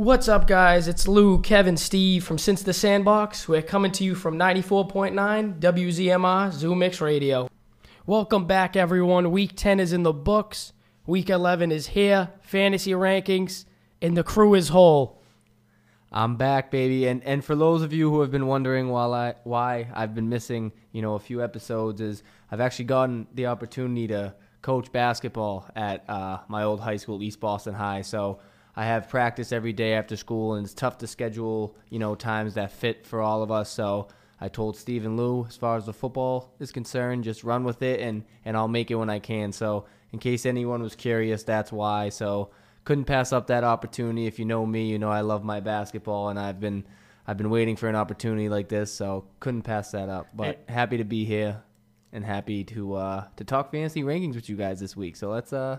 What's up, guys? It's Lou, Kevin, Steve from Since the Sandbox. We're coming to you from 94.9 WZMR Zoom Mix Radio. Welcome back, everyone. Week 10 is in the books. Week 11 is here. Fantasy rankings, and the crew is whole. I'm back, baby. And and for those of you who have been wondering while I why I've been missing, you know, a few episodes, is I've actually gotten the opportunity to coach basketball at uh, my old high school, East Boston High. So I have practice every day after school, and it's tough to schedule, you know, times that fit for all of us. So I told Steve and Lou, as far as the football is concerned, just run with it, and and I'll make it when I can. So in case anyone was curious, that's why. So couldn't pass up that opportunity. If you know me, you know I love my basketball, and I've been I've been waiting for an opportunity like this, so couldn't pass that up. But happy to be here, and happy to uh, to talk fantasy rankings with you guys this week. So let's uh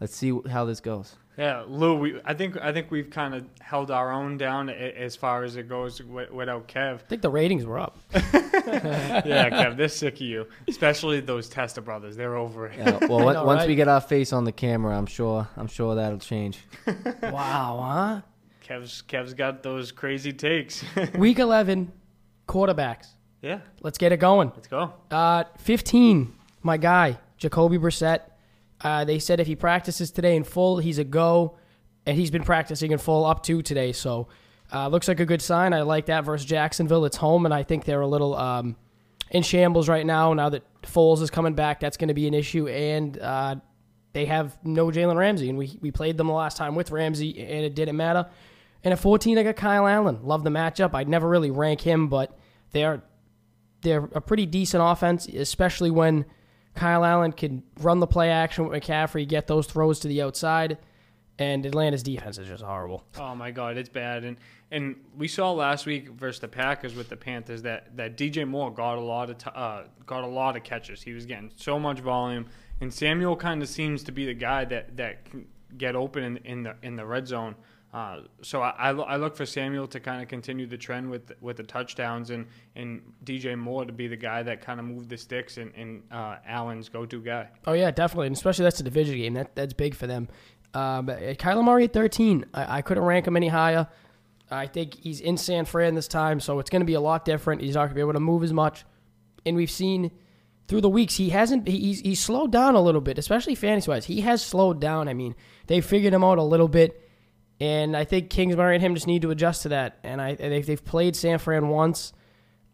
let's see how this goes. Yeah, Lou. We, I think I think we've kind of held our own down a- as far as it goes wi- without Kev. I think the ratings were up. Yeah, Kev, they're sick of you, especially those Testa brothers. They're over it. Yeah, well, know, once right? we get our face on the camera, I'm sure I'm sure that'll change. wow, huh? Kev's Kev's got those crazy takes. Week 11, quarterbacks. yeah, Let's get it going. let's go. Uh, 15, my guy, Jacoby Brissett. Uh, they said if he practices today in full, he's a go, and he's been practicing in full up to today. So, uh, looks like a good sign. I like that versus Jacksonville. It's home, and I think they're a little um, in shambles right now. Now that Foles is coming back, that's going to be an issue, and uh, they have no Jalen Ramsey, and we we played them the last time with Ramsey, and it didn't matter. And at 14, I got Kyle Allen. Love the matchup. I'd never really rank him, but they're they're a pretty decent offense, especially when Kyle Allen can run the play action with McCaffrey, get those throws to the outside, and Atlanta's defense is just horrible. Oh my God, it's bad. And and we saw last week versus the Packers with the Panthers that, that DJ Moore got a lot of t- uh, got a lot of catches. He was getting so much volume, and Samuel kind of seems to be the guy that, that can get open in, in the in the red zone. Uh, so I, I, look for Samuel to kind of continue the trend with with the touchdowns and, and DJ Moore to be the guy that kind of moved the sticks and, and uh, Allen's go to guy. Oh yeah, definitely, and especially that's a division game. That that's big for them. Um, Kyler Murray at 13. I, I couldn't rank him any higher. I think he's in San Fran this time, so it's going to be a lot different. He's not going to be able to move as much, and we've seen through the weeks he hasn't. He's he's slowed down a little bit, especially fantasy wise. He has slowed down. I mean, they figured him out a little bit, and I think Kingsbury and him just need to adjust to that. And I they've, they've played San Fran once.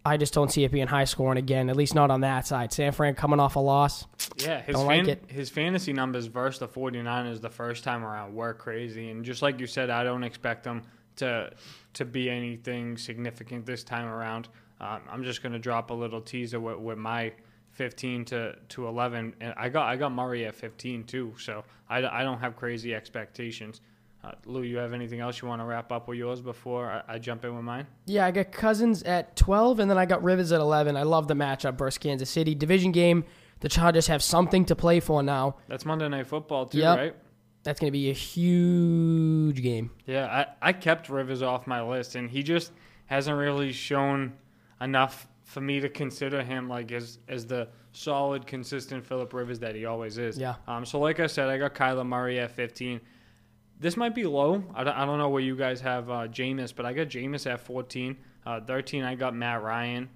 I just don't see it being high scoring again, at least not on that side. San Fran coming off a loss. Yeah, his Don't like it. his fantasy numbers versus the 49ers the first time around were crazy, and just like you said, I don't expect them to to be anything significant this time around. Um, I'm just gonna drop a little teaser with, with my 15 to, to 11, and I got I got Murray at 15 too, so I, I don't have crazy expectations. Uh, Lou, you have anything else you want to wrap up with yours before I, I jump in with mine? Yeah, I got Cousins at 12, and then I got Rivers at 11. I love the matchup versus Kansas City. Division game. The Chargers have something to play for now. That's Monday Night Football too, Yep. right? That's going to be a huge game. Yeah, I, I kept Rivers off my list, and he just hasn't really shown enough for me to consider him like as as the solid, consistent Philip Rivers that he always is. Yeah. Um. So like I said, I got Kyler Murray at 15. This might be low. I don't, I don't know where you guys have uh, Jameis, but I got Jameis at 14. Uh, 13, I got Matt Ryan.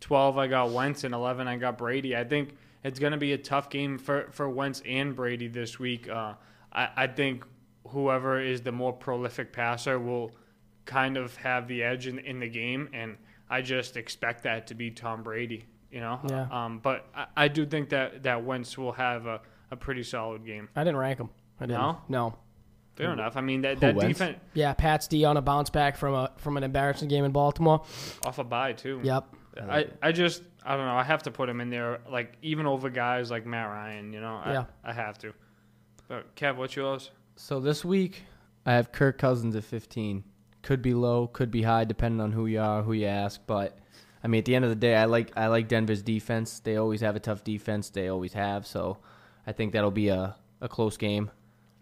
12, I got Wentz, and 11, I got Brady. I think it's going to be a tough game for, for Wentz and Brady this week. Uh, I, I think whoever is the more prolific passer will kind of have the edge in, in the game, and I just expect that to be Tom Brady. You know, Yeah. Um, but I, I do think that that Wentz will have a, a pretty solid game. I didn't rank him. I didn't. No? No. Fair enough. I mean that that Wentz? defense Yeah, Pat's D on a bounce back from a from an embarrassing game in Baltimore. off a bye too. Yep. I, I just I don't know. I have to put him in there, like even over guys like Matt Ryan. You know, I, Yeah. I have to. But Kev, what's yours? So this week, I have Kirk Cousins at 15. Could be low, could be high, depending on who you are, who you ask. But I mean, at the end of the day, I like I like Denver's defense. They always have a tough defense. They always have. So I think that'll be a, a close game.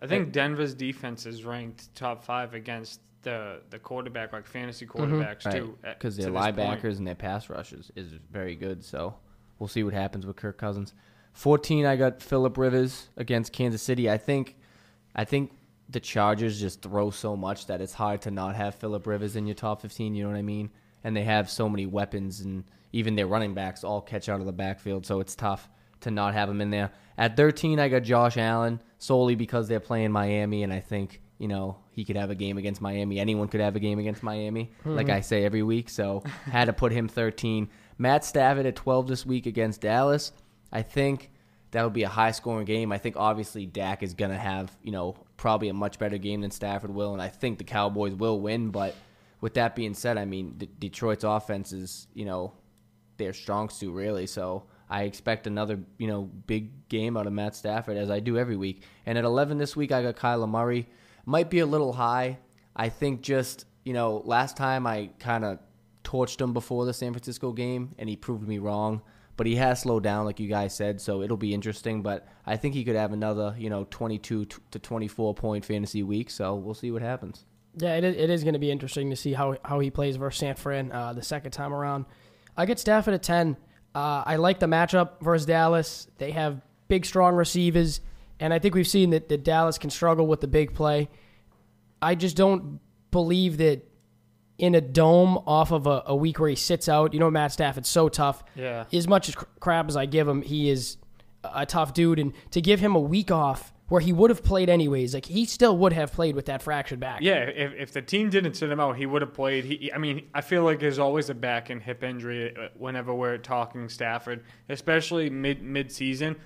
I think Denver's defense is ranked top five against the the quarterback, like fantasy mm-hmm. quarterbacks too. Because to their this point. linebackers and their pass rushes is very good. So we'll see what happens with Kirk Cousins. 14, I got Philip Rivers against Kansas City. I think, I think the Chargers just throw so much that it's hard to not have Philip Rivers in your top 15. You know what I mean? And they have so many weapons, and even their running backs all catch out of the backfield, so it's tough to not have him in there. At 13, I got Josh Allen solely because they're playing Miami, and I think you know he could have a game against Miami. Anyone could have a game against Miami, mm-hmm. like I say every week. So had to put him 13. Matt Stafford at 12 this week against Dallas. I think that'll be a high scoring game. I think obviously Dak is going to have, you know, probably a much better game than Stafford will, and I think the Cowboys will win. But with that being said, I mean, D- Detroit's offense is, you know, their strong suit, really. So I expect another, you know, big game out of Matt Stafford, as I do every week. And at 11 this week, I got Kyler Murray. Might be a little high. I think just, you know, last time I kind of torched him before the San Francisco game, and he proved me wrong but he has slowed down, like you guys said, so it'll be interesting. But I think he could have another, you know, 22 to 24 point fantasy week. So we'll see what happens. Yeah, it is, it is going to be interesting to see how how he plays versus San Fran uh, the second time around. I get Stafford at 10. Uh, I like the matchup versus Dallas. They have big, strong receivers, and I think we've seen that, that Dallas can struggle with the big play. I just don't believe that in a dome off of a, a, week where he sits out. You know, Matt Stafford's so tough. Yeah. As much as crap as I give him, he is a tough dude. And to give him a week off where he would have played anyways, like he still would have played with that fractured back. Yeah. If, if the team didn't send him out, he would have played. He, I mean, I feel like there's always a back and hip injury uh, whenever we're talking Stafford, especially mid mid season.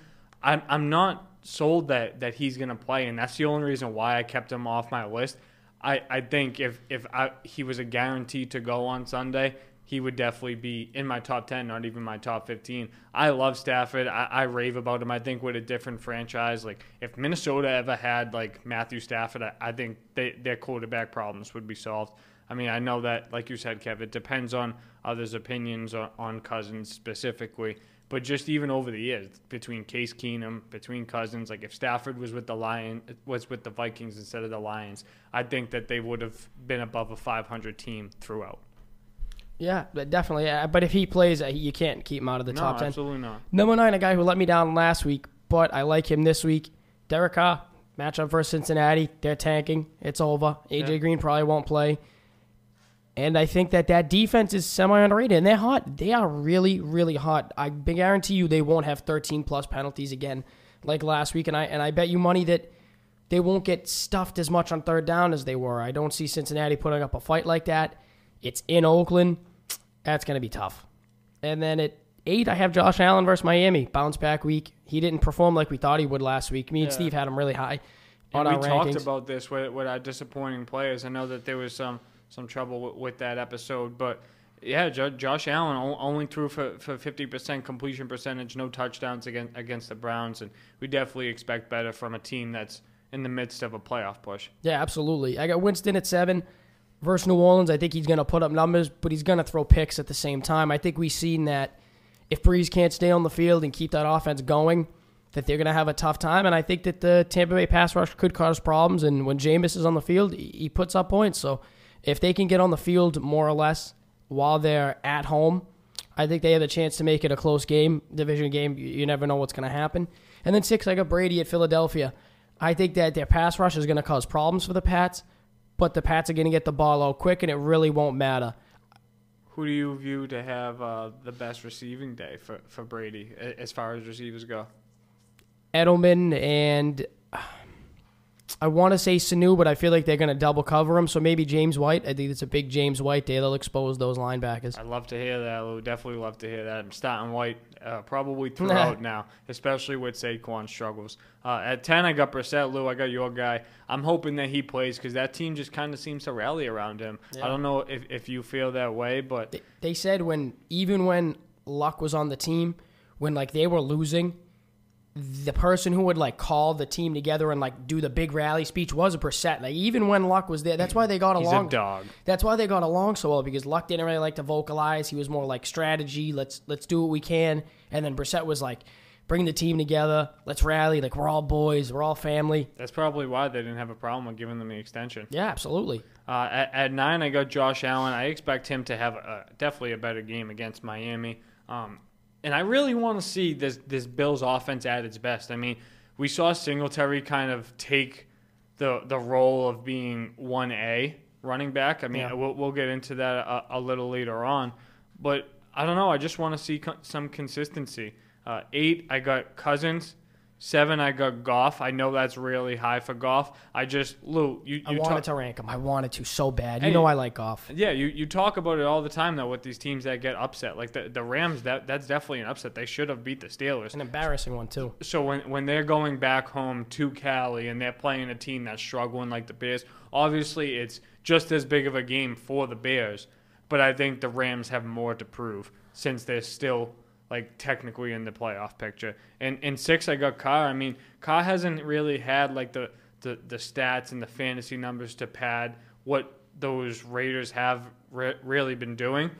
I'm I'm not sold that that he's to play, and that's the only reason why I kept him off my list. I, I think if if I, he was a guarantee to go on Sunday, he would definitely be in my top 10, not even my top 15. I love Stafford. I, I, rave about him. I think with a different franchise, like if Minnesota ever had like Matthew Stafford, I, I think they, their quarterback problems would be solved. I mean, I know that, like you said, Kev, it depends on others' opinions on, on Cousins specifically. But just even over the years, between Case Keenum, between Cousins, like if Stafford was with the Lion was with the Vikings instead of the Lions, I think that they would have been above a 500 team throughout. Yeah, definitely. Yeah. But if he plays, uh, you can't keep him out of the no, top ten. Absolutely not. Number nine, a guy who let me down last week, but I like him this week. Derek Carr, matchup versus Cincinnati. They're tanking. It's over. AJ yeah. Green probably won't play. And I think that that defense is semi underrated, and they're hot. They are really, really hot. I guarantee you they won't have 13 plus penalties again like last week, and I and I bet you money that they won't get stuffed as much on third down as they were. I don't see Cincinnati putting up a fight like that. It's in Oakland. That's going to be tough. And then at eight, I have Josh Allen versus Miami. Bounce back week. He didn't perform like we thought he would last week. Me and Steve had him really high on and our we rankings. talked about this with, with our disappointing players. I know that there was some – some trouble with, with that episode. But yeah, Josh Allen only threw for, for 50% completion percentage, no touchdowns against, against the Browns. And we definitely expect better from a team that's in the midst of a playoff push. Yeah, absolutely. I got Winston at seven versus New Orleans. I think he's going to put up numbers, but he's going to throw picks at the same time. I think we've seen that if Brees can't stay on the field and keep that offense going, that they're going to have a tough time. And I think that the Tampa Bay pass rush could cause problems. And when Jameis is on the field, he puts up points. So if they can get on the field more or less while they're at home, I think they have a chance to make it a close game, division game. You never know what's going to happen. And then six, I got Brady at Philadelphia. I think that their pass rush is going to cause problems for the Pats, but the Pats are going to get the ball out quick, and it really won't matter. Who do you view to have uh, the best receiving day for, for Brady as far as receivers go? Edelman and I want to say Sanu, but I feel like they're going to double cover him. So maybe James White. I think it's a big James White day. They'll expose those linebackers. I'd love to hear that. I would definitely love to hear that. I'm starting White uh, probably throughout now, especially with Saquon struggles. Uh, at 10, I got Brissett. Lou, I got your guy. I'm hoping that he plays because that team just kind of seems to rally around him. Yeah. I don't know if, if you feel that way, but. They, they said when, even when Luck was on the team, when like they were losing – the person who would like call the team together and like do the big rally speech was a Brissett. Like even when Luck was there, that's why they got He's along. a dog. That's why they got along so well because Luck didn't really like to vocalize. He was more like strategy. Let's let's do what we can. And then Brissett was like, bring the team together. Let's rally. Like we're all boys. We're all family. That's probably why they didn't have a problem with giving them the extension. Yeah, absolutely. Uh, at, at, nine, I got Josh Allen. I expect him to have a, definitely a better game against Miami. Um, and I really want to see this this Bills offense at its best. I mean, we saw Singletary kind of take the the role of being one A running back. I mean, Yeah. we'll we'll get into that a, a little later on, but I don't know. I just want to see co- some consistency. Uh, eight, I got Cousins. Seven, I got Goff. I know that's really high for Goff. I just Lou, you, you I wanted talk- to rank him. I wanted to so bad. You know I like Goff. yeah, you, you talk about it all the time though with these teams that get upset. Like the, the Rams, that that's definitely an upset. They should have beat the Steelers. An embarrassing one too. So when when they're going back home to Cali and they're playing a team that's struggling like the Bears, obviously it's just as big of a game for the Bears. But I think the Rams have more to prove since they're still like technically in the playoff picture. And in six, I got Carr. I mean, Carr hasn't really had like the the, the stats and the fantasy numbers to pad what those Raiders have re- really been doing.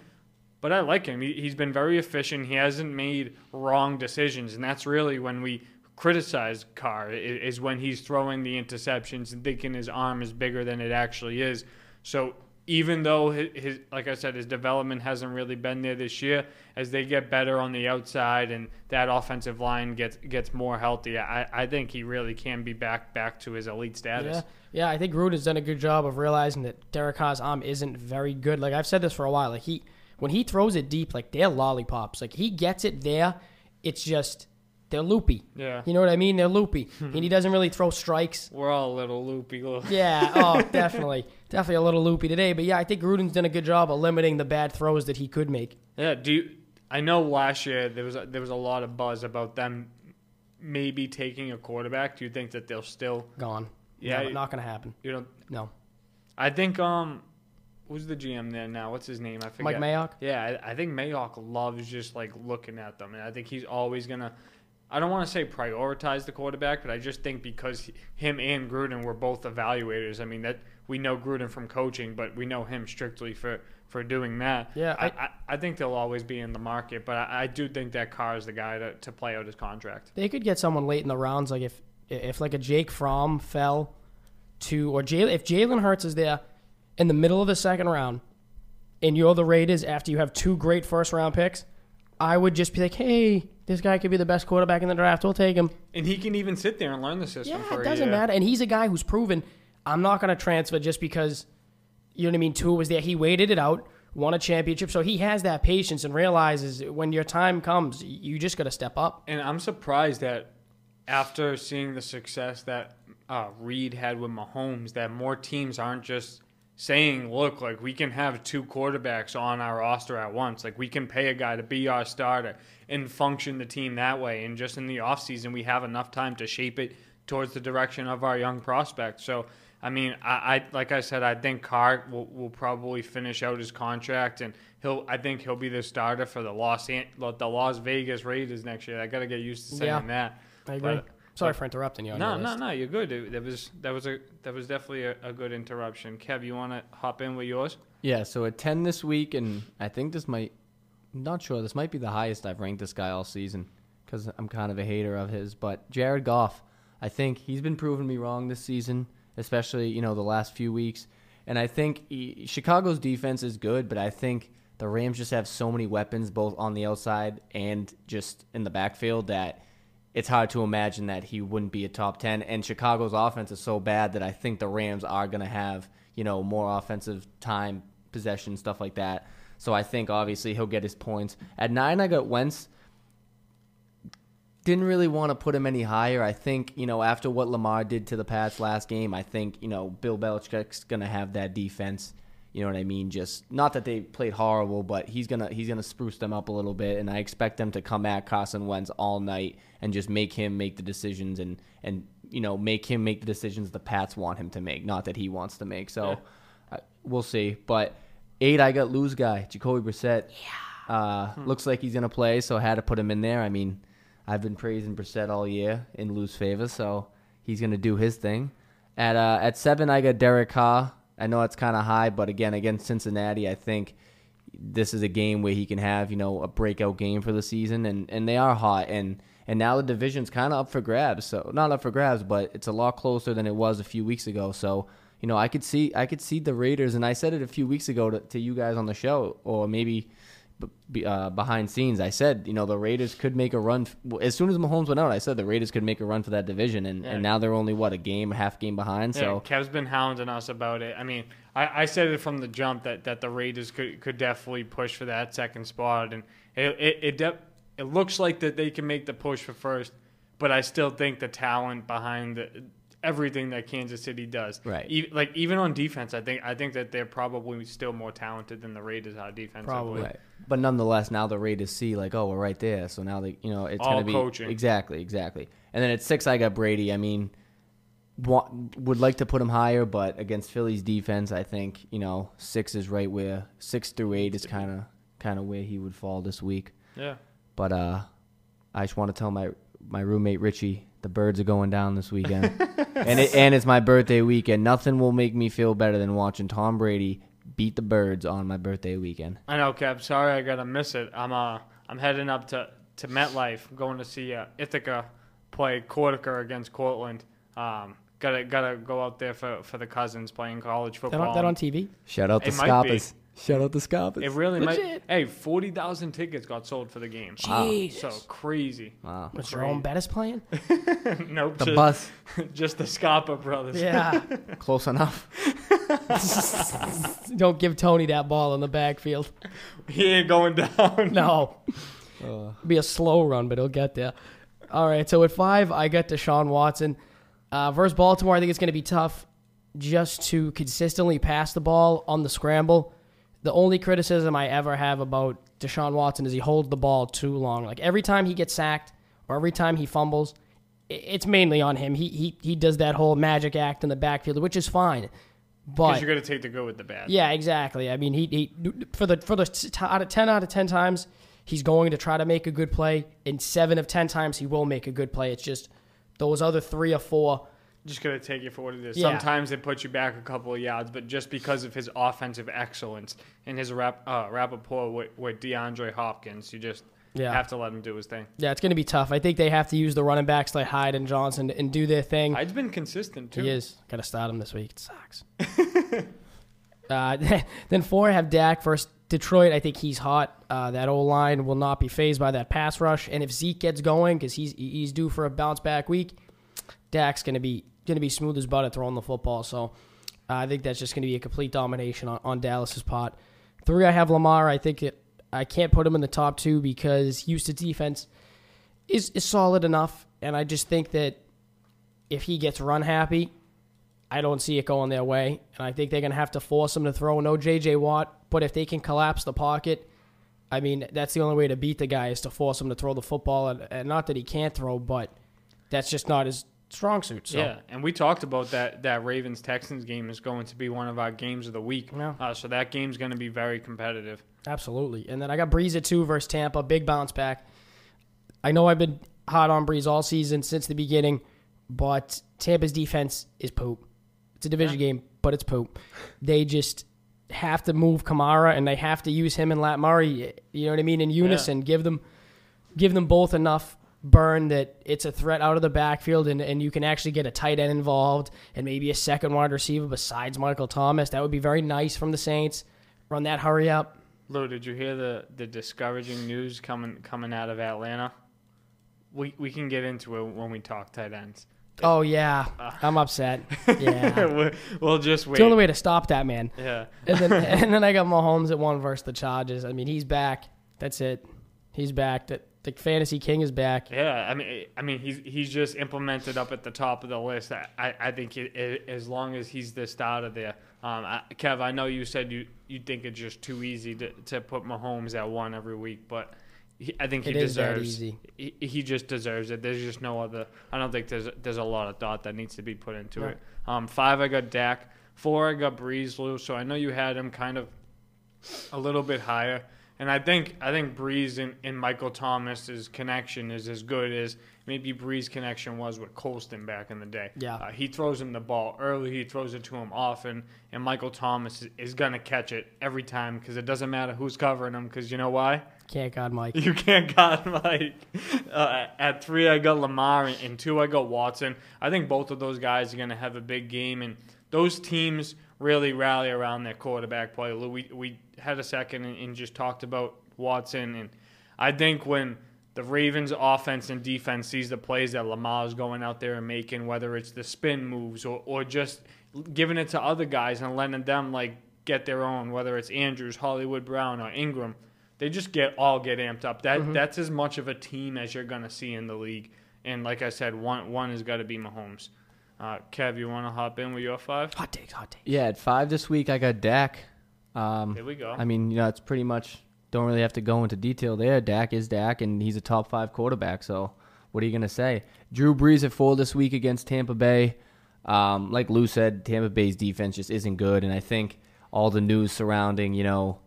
But I like him. He, he's been very efficient. He hasn't made wrong decisions, and that's really when we criticize Carr is when he's throwing the interceptions and thinking his arm is bigger than it actually is. So even though his, his like I said, his development hasn't really been there this year, as they get better on the outside and that offensive line gets gets more healthy, I, I think he really can be back back to his elite status. Yeah, yeah. I think Gruden's done a good job of realizing that Derek Carr's arm isn't very good. Like I've said this for a while. Like he, when he throws it deep, like they're lollipops. Like he gets it there, it's just they're loopy. Yeah. You know what I mean? They're loopy, and he doesn't really throw strikes. We're all a little loopy. Yeah. Oh, definitely, definitely a little loopy today. But yeah, I think Gruden's done a good job of limiting the bad throws that he could make. Yeah, do you, I know last year there was a, there was a lot of buzz about them maybe taking a quarterback. Do you think that they'll still? Gone. Yeah, you- not gonna happen. You know, No. I think um, who's the GM there now? What's his name? I forget. Mike Mayock. Yeah, I, I think Mayock loves just like looking at them, and I think he's always gonna. I don't want to say prioritize the quarterback, but I just think because he- him and Gruden were both evaluators. I mean that we know Gruden from coaching, but we know him strictly for for doing that. Yeah, I, I- I, I think they'll always be in the market, but I, I do think that Carr is the guy to, to play out his contract. They could get someone late in the rounds, like if if like a Jake Fromm fell to or Jay, if Jalen Hurts is there in the middle of the second round, and you're the Raiders after you have two great first round picks, I would just be like, hey, this guy could be the best quarterback in the draft. We'll take him. And he can even sit there and learn the system Yeah, for it doesn't matter. And he's a guy who's proven I'm not going to transfer just because you know what I mean. Tua was there. He waited it out, won a championship, so he has that patience and realizes when your time comes, you just got to step up. And I'm surprised that after seeing the success that uh, Reid had with Mahomes, that more teams aren't just saying, "Look, like we can have two quarterbacks on our roster at once. Like we can pay a guy to be our starter and function the team that way. And just in the offseason, we have enough time to shape it towards the direction of our young prospects." So. I mean, I, I like I said, I think Carr will, will probably finish out his contract, and he'll. I think he'll be the starter for the Los An- the Las Vegas Raiders next year. I got to get used to saying Yeah. that. I agree. But- Sorry for interrupting you. On No, your no, list. no. You're good. It- That was that was a that was definitely a, a good interruption. Kev, you want to hop in with yours? Yeah, so at 10 this week, and I think this might, not sure, this might be the highest I've ranked this guy all season because I'm kind of a hater of his. But Jared Goff, I think he's been proving me wrong this season, especially, you know, the last few weeks. And I think he, Chicago's defense is good, but I think the Rams just have so many weapons, both on the outside and just in the backfield, that it's hard to imagine that he wouldn't be a top 10 and chicago's offense is so bad that i think the rams are going to have you know more offensive time possession stuff like that so i think obviously he'll get his points at nine i got wentz didn't really want to put him any higher. I think, you know, after what Lamar did to the Pats last game, I think, you know, Bill Belichick's going to have that defense. You know what I mean? Just not that they played horrible, but he's gonna he's gonna spruce them up a little bit, and I expect them to come at Carson Wentz all night and just make him make the decisions and and you know make him make the decisions the Pats want him to make, not that he wants to make. So I, we'll see. But eight, I got Lou's guy Jacoby Brissett. Yeah, uh, looks like he's gonna play, so I had to put him in there. I mean, I've been praising Brissett all year in Lou's favor, so he's gonna do his thing. At uh, at seven, I got Derek Carr. I know it's kind of high, but again, against Cincinnati, I think this is a game where he can have you know a breakout game for the season, and, and they are hot, and and now the division's kind of up for grabs. So not up for grabs, but it's a lot closer than it was a few weeks ago. So you know, I could see I could see the Raiders, and I said it a few weeks ago to, to you guys on the show, or maybe uh, behind scenes, I said, you know, the Raiders could make a run. F- as soon as Mahomes went out, I said the Raiders could make a run for that division, and, Yeah. and now they're only what a game, half game behind. Yeah, So Kev's been hounding us about it. I mean, I, I said it from the jump that, that the Raiders could, could definitely push for that second spot, and it it it, de- it looks like that they can make the push for first, but I still think the talent behind the, everything that Kansas City does, Right. E- like even on defense, I think I think that they're probably still more talented than the Raiders are defensively. Probably. Right. But nonetheless, now the Raiders see like, oh, we're right there. So now they, you know, it's All gonna be coaching. exactly, exactly. And then at six, I got Brady. I mean, wa- would like to put him higher, but against Philly's defense, I think you know six is right where six through eight is kind of kind of where he would fall this week. Yeah. But uh, I just want to tell my my roommate Richie the birds are going down this weekend, and it, and it's my birthday weekend. Nothing will make me feel better than watching Tom Brady beat the birds on my birthday weekend. I know, Cap. Sorry, I gotta miss it. I'm uh, I'm heading up to to MetLife, going to see uh, Ithaca play Cortaca against Cortland. Um, gotta gotta go out there for, for the cousins playing college That football. on, that on TV? Shout out to It might be. Scopas. Shout out to Scopas. it really might. Legit. Hey, forty thousand tickets got sold for the game. Jesus. So crazy. Wow. Was Jerome Bettis playing? nope. The just, bus. just the Scapa brothers. Yeah. Close enough. Don't give Tony that ball in the backfield. he ain't going down. No. Uh, be a slow run, but he'll get there. All right, so at five, I got Deshaun Watson. Uh, versus Baltimore, I think it's going to be tough just to consistently pass the ball on the scramble. The only criticism I ever have about Deshaun Watson is he holds the ball too long. Like every time he gets sacked or every time he fumbles, it's mainly on him. He he he does that whole magic act in the backfield, which is fine. But Because you're gonna take the good with the bad. yeah, exactly. I mean, he, he for the for the t- out of ten out of ten times, he's going to try to make a good play. In seven of ten times, he will make a good play. It's just those other three or four. Just gonna take it for what it is. Yeah. Sometimes it puts you back a couple of yards, but just because of his offensive excellence and his rap, uh, rapport with, with DeAndre Hopkins, you just Yeah. have to let him do his thing. Yeah, it's going to be tough. I think they have to use the running backs like Hyde and Johnson and do their thing. Hyde's been consistent too. He is. Got to start him this week. It sucks. uh, then four, I have Dak versus Detroit. I think he's hot. Uh, that old line will not be phased by that pass rush. And if Zeke gets going, because he's he's due for a bounce back week, Dak's gonna be gonna be smooth as butter throwing the football. So uh, I think that's just gonna be a complete domination on, on Dallas's part. Three, I have Lamar. I think it, I can't put him in the top two because Houston's defense is is solid enough, and I just think that if he gets run happy, I don't see it going their way. And I think they're going to have to force him to throw. No J.J. Watt, but if they can collapse the pocket, I mean, that's the only way to beat the guy is to force him to throw the football. And, and not that he can't throw, but that's just not his strong suit. So. Yeah, and we talked about that. That Ravens Texans game is going to be one of our games of the week. Yeah. Uh, so that game's going to be very competitive. Absolutely. And then I got Brees at two versus Tampa. Big bounce back. I know I've been hot on Brees all season since the beginning, but Tampa's defense is poop. It's a division game, but it's poop. They just have to move Kamara and they have to use him and Lat Murray. You know what I mean? In unison, give them give them both enough burn that it's a threat out of the backfield and, and you can actually get a tight end involved and maybe a second wide receiver besides Michael Thomas. That would be very nice from the Saints. Run that hurry up. Lou, did you hear the, the discouraging news coming coming out of Atlanta? We we can get into it when we talk tight ends. Oh yeah, I'm upset. Yeah, we'll, just it's wait. the only way to stop that man. yeah. And then and then I got Mahomes at one versus the Chargers. I mean, he's back. That's it. He's back. That the fantasy king is back. Yeah, I mean, I mean, he's he's just implemented up at the top of the list. I, I, think it, it, as long as he's the starter there, um, I, Kev, I know you said you, you think it's just too easy to, to put Mahomes at one every week, but he, I think he It deserves. easy. He, he just deserves it. There's just no other. I don't think there's there's a lot of thought that needs to be put into No. it. Um, five, I got Dak. Four, I got Brees, Lou. So I know you had him kind of a little bit higher. And I think I think Brees and, and Michael Thomas's connection is as good as maybe Brees connection was with Colston back in the day. Yeah. Uh, he throws him the ball early. He throws it to him often, and Michael Thomas is, is gonna catch it every time because it doesn't matter who's covering him. Because you know why? Can't God Mike. You can't got Mike. Uh, at three, I got Lamar, and, and two, I got Watson. I think both of those guys are going to have a big game, and those teams really rally around their quarterback play. We we had a second and, and just talked about Watson, and I think when the Ravens offense and defense sees the plays that Lamar's going out there and making, whether it's the spin moves or, or just giving it to other guys and letting them like get their own, whether it's Andrews, Hollywood Brown, or Ingram, they just get all get amped up. That mm-hmm. that's as much of a team as you're gonna see in the league. And like I said, one one has got to be Mahomes. Uh, Kev, you want to hop in with your five? Hot takes, hot takes. Yeah, at five this week, I got Dak. Um, Here we go. I mean, you know, it's pretty much don't really have to go into detail there. Dak is Dak, and he's a top five quarterback. So, what are you gonna say? Drew Brees at four this week against Tampa Bay. Um, like Lou said, Tampa Bay's defense just isn't good, and I think all the news surrounding, you know,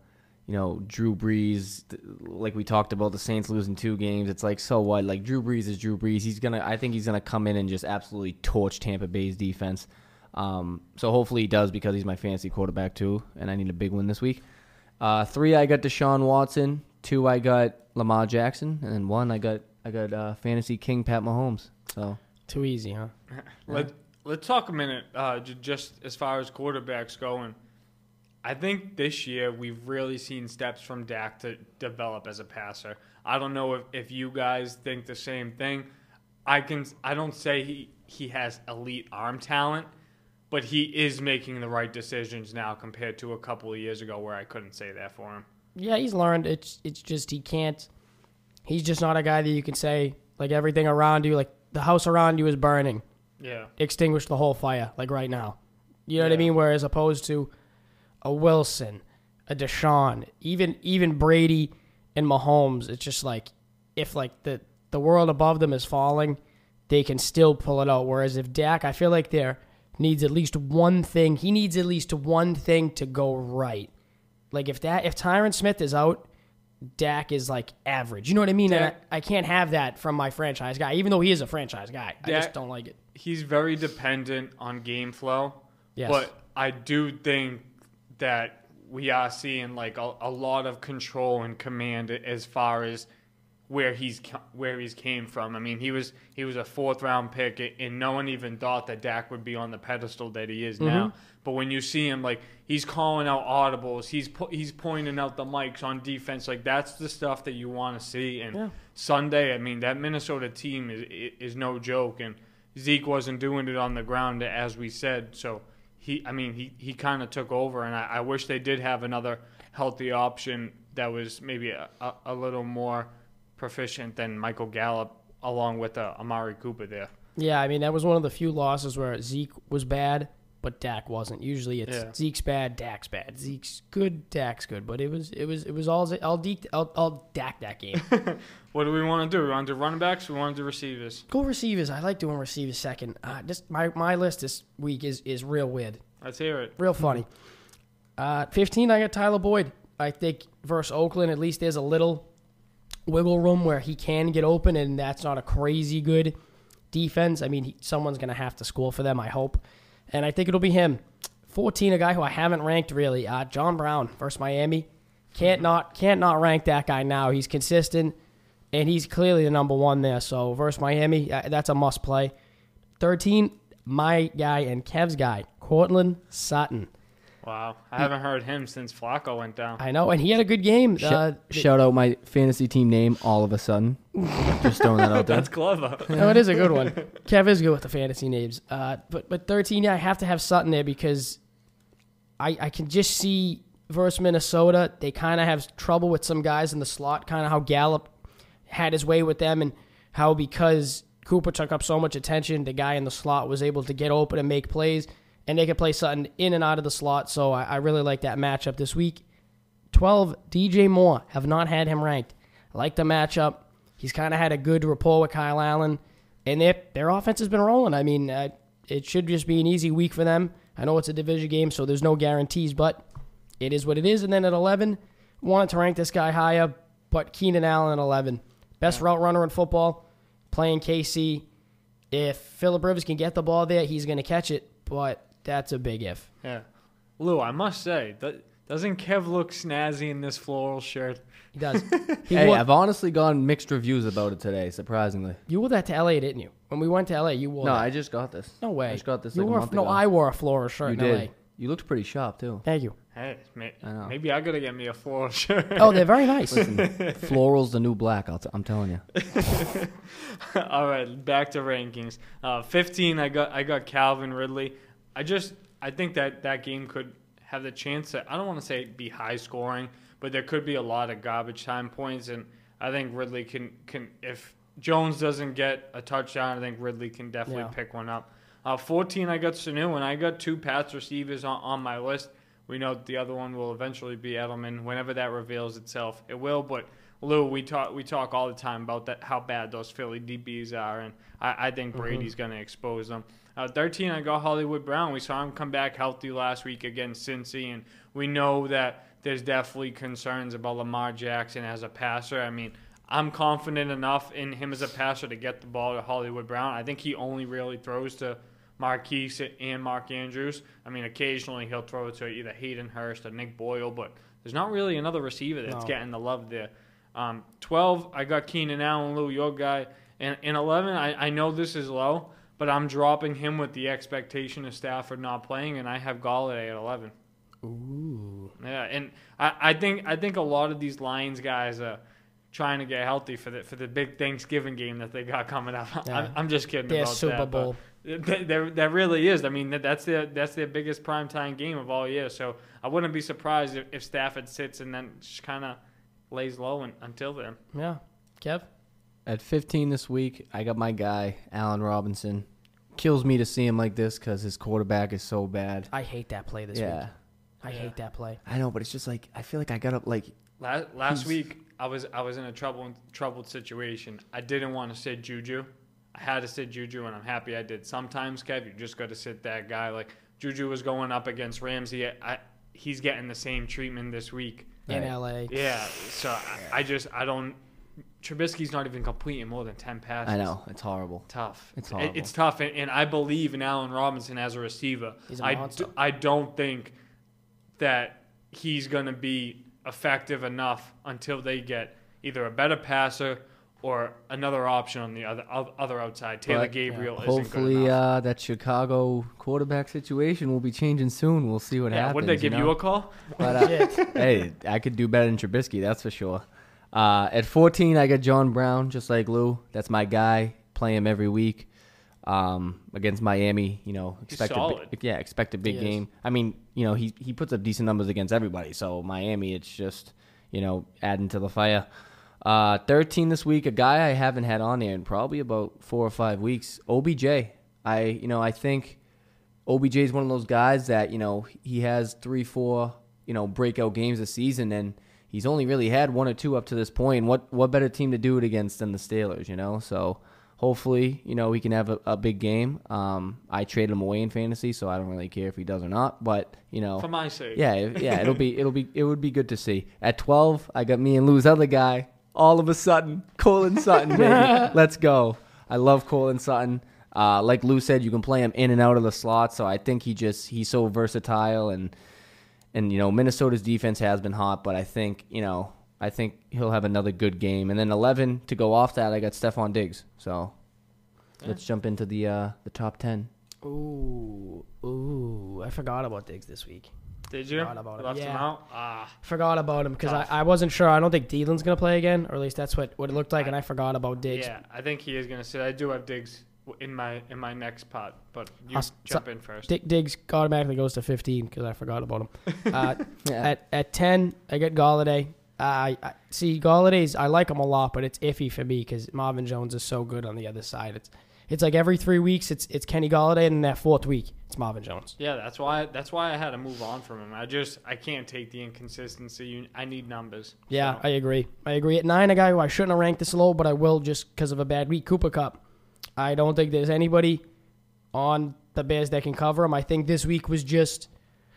you know, Drew Brees, like we talked about the Saints losing two games. It's like, so what? Like Drew Brees is Drew Brees. He's gonna, I think he's gonna come in and just absolutely torch Tampa Bay's defense. Um, so hopefully he does because he's my fantasy quarterback too, and I need a big win this week. Uh, three, I got Deshaun Watson. Two, I got Lamar Jackson, and then one, I got I got uh, fantasy king Pat Mahomes. So Too easy, huh? Let Let's talk a minute, uh, j- just as far as quarterbacks going. I think this year we've really seen steps from Dak to develop as a passer. I don't know if, if you guys think the same thing. I can I don't say he, he has elite arm talent, but he is making the right decisions now compared to a couple of years ago where I couldn't say that for him. Yeah, he's learned. It's it's just he can't. He's just not a guy that you can say like everything around you, like the house around you is burning. Yeah. extinguish the whole fire, like right now. You know what I Yeah. mean? Whereas opposed to a Wilson, a Deshaun, even even Brady and Mahomes, it's just like if like the the world above them is falling, they can still pull it out. Whereas if Dak, I feel like there needs at least one thing. He needs at least one thing to go right. Like if that if Tyron Smith is out, Dak is like average. You know what I mean? Dak- I, I can't have that from my franchise guy, even though he is a franchise guy. I just don't like it. he's very dependent on game flow. Yes. But I do think that we are seeing like a, a lot of control and command as far as where he's where he's came from. I mean, he was he was a fourth round pick, and no one even thought that Dak would be on the pedestal that he is now. Mm-hmm. But when you see him, like he's calling out audibles, he's po- he's pointing out the mics on defense. Like that's the stuff that you want to see. And Yeah. Sunday, I mean, that Minnesota team is is no joke, and Zeke wasn't doing it on the ground as we said. So he, I mean, he he kind of took over, and I, I wish they did have another healthy option that was maybe a, a, a little more proficient than Michael Gallup, along with uh, Amari Cooper there. Yeah, I mean that was one of the few losses where Zeke was bad, but Dak wasn't. Usually it's Yeah. Zeke's bad, Dak's bad. Zeke's good, Dak's good. But it was it was it was all all Deke all, all Dak that game. What do we want to do? We want to do running backs? We want to do receivers? Go receivers. I like doing receivers second. Uh, just my my list this week is is real weird, Let's hear it. real funny. Uh, Fifteen, I got Tyler Boyd. I think versus Oakland, at least there's a little wiggle room where he can get open, and that's not a crazy good defense. I mean, he, someone's going to have to score for them, I hope. And I think it'll be him. 14, a guy who I haven't ranked really, uh, John Brown versus Miami. Can't not can't not rank that guy now. He's consistent, and he's clearly the number one there. So versus Miami, uh, that's a must play. 13, my guy and Kev's guy, Courtland Sutton. Wow, I haven't heard him since Flacco went down. I know, and he had a good game. Sh- Uh, shout out my fantasy team name all of a sudden. Just throwing that out there. That's clever. no, it is a good one. Kev is good with the fantasy names. Uh, but but 13, yeah, I have to have Sutton there because I I can just see versus Minnesota, they kind of have trouble with some guys in the slot, kind of how Gallup had his way with them, and how because Cooper took up so much attention, the guy in the slot was able to get open and make plays, and they could play Sutton in and out of the slot. So I, I really like that matchup this week. 12, DJ Moore. Have not had him ranked. I like the matchup. He's kind of had a good rapport with Kyle Allen, and their their offense has been rolling. I mean, uh, it should just be an easy week for them. I know it's a division game, so there's no guarantees, but it is what it is. And then at 11, wanted to rank this guy higher, but Keenan Allen at 11, best route runner in football, playing KC. If Philip Rivers can get the ball there, he's going to catch it, but that's a big if. Yeah, Lou, I must say, that, doesn't Kev look snazzy in this floral shirt? He does. He Hey, wore, I've honestly gotten mixed reviews about it today, surprisingly. you wore that to LA, didn't you? When we went to LA, you wore No, that. I just got this. No way. I just got this You like a wore, month no, ago. I wore a floral shirt You in did. LA. You looked pretty sharp too. Thank you. Hey, may, I know. maybe I gotta get me a floral shirt. Oh, they're very nice. Floral's the new black. I'll t- I'm telling you. All right, back to rankings. Uh, 15, I got I got Calvin Ridley. I just I think that that game could have the chance to I don't want to say be high scoring, but there could be a lot of garbage time points, and I think Ridley can can if Jones doesn't get a touchdown, I think Ridley can definitely Yeah. pick one up. Uh, 14, I got Sanu, and I got two pass receivers on, on my list. We know the other one will eventually be Edelman whenever that reveals itself. It will, but Lou, we talk we talk all the time about that how bad those Philly DBs are, and I, I think Brady's going to expose them. Uh, 13, I got Hollywood Brown. We saw him come back healthy last week against Cincy, and we know that there's definitely concerns about Lamar Jackson as a passer. I mean, I'm confident enough in him as a passer to get the ball to Hollywood Brown. I think he only really throws to Marquise and Mark Andrews. I mean, occasionally he'll throw it to either Hayden Hurst or Nick Boyle, but there's not really another receiver that's No. getting the love there. Um, 12, I got Keenan Allen, Lou, your guy. And in 11, I, I know this is low, but I'm dropping him with the expectation of Stafford not playing, and I have Golladay at 11. Ooh. Yeah, and I, I think I think a lot of these Lions guys are trying to get healthy for the for the big Thanksgiving game that they got coming up. Yeah. I'm, I'm just kidding Their about Super that, Bowl. th- There, that really is. I mean, that, that's their that's their biggest primetime game of all year. So I wouldn't be surprised if, if Stafford sits and then just kind of lays low un until then. Yeah. Kev? At 15 this week, I got my guy Allen Robinson. Kills me to see him like this because his quarterback is so bad. I hate that play this yeah, week. I Yeah. hate that play. I know, but it's just like I feel like I got up like Last, last week I was I was in a troubled troubled situation. I didn't want to sit Juju. I had to sit Juju, and I'm happy I did. Sometimes, Kev, you just got to sit that guy. Like Juju was going up against Ramsey. I, he's getting the same treatment this week. In Right. LA. Yeah, so I, I just I don't. Trubisky's not even completing more than ten passes. I know it's horrible. Tough. It's It- horrible. It's tough, and, and I believe in Allen Robinson as a receiver. He's a I monster. d- I don't think that he's going to be effective enough until they get either a better passer or another option on the other o- other outside. Taylor But, Gabriel isn't Hopefully, uh, that Chicago quarterback situation will be changing soon. We'll see what yeah, happens. would they give you, know? a call? But, uh, hey, I could do better than Trubisky, that's for sure. Uh, at 14, I got John Brown, just like Lou. That's my guy. Play him every week um, against Miami. You know, expect a solid. big, yeah, expect a big He is. game. I mean, you know, he he puts up decent numbers against everybody. So Miami, it's just you know adding to the fire. Uh, 13 this week, a guy I haven't had on there in probably about four or five weeks. OBJ. I you know I think OBJ is one of those guys that you know he has three, four, you know, breakout games a season, and he's only really had one or two up to this point. What what better team to do it against than the Steelers? You know, so hopefully, you know, he can have a, a big game. Um, I traded him away in fantasy, so I don't really care if he does or not. But you know, For my sake. yeah, yeah, it'll be it'll be it would be good to see. At twelve, I got me and Lou's other guy. All of a sudden, Colin Sutton, baby, let's go. I love Colin Sutton. Uh, like Lou said, you can play him in and out of the slot. So I think he just he's so versatile and and you know Minnesota's defense has been hot, but I think you know I think he'll have another good game. And then eleven to go off that, I got Stefon Diggs. So let's jump into the uh, the top ten. Ooh. Ooh. I forgot about Diggs this week. Did you? Forgot about it. Left him out? Ah. Forgot about him because I, I wasn't sure. I don't think Thielen's going to play again, or at least that's what, what it looked like, and I forgot about Diggs. Yeah, I think he is going to sit. I do have Diggs w- in my in my next pot, but you I'll s- jump in first. Dig- Diggs automatically goes to 15 because I forgot about him. Uh, Yeah. at at 10, I get Golladay. I, I see Golladay's. I like him a lot, but it's iffy for me because Marvin Jones is so good on the other side. It's it's like every three weeks it's it's Kenny Golladay, and in that fourth week it's Marvin Jones. Yeah, that's why that's why I had to move on from him. I just I can't take the inconsistency. You, I need numbers. Yeah, So, I agree. I agree. At nine, a guy who I shouldn't have ranked this low, but I will just because of a bad week. Cooper Kupp. I don't think there's anybody on the Bears that can cover him. I think this week was just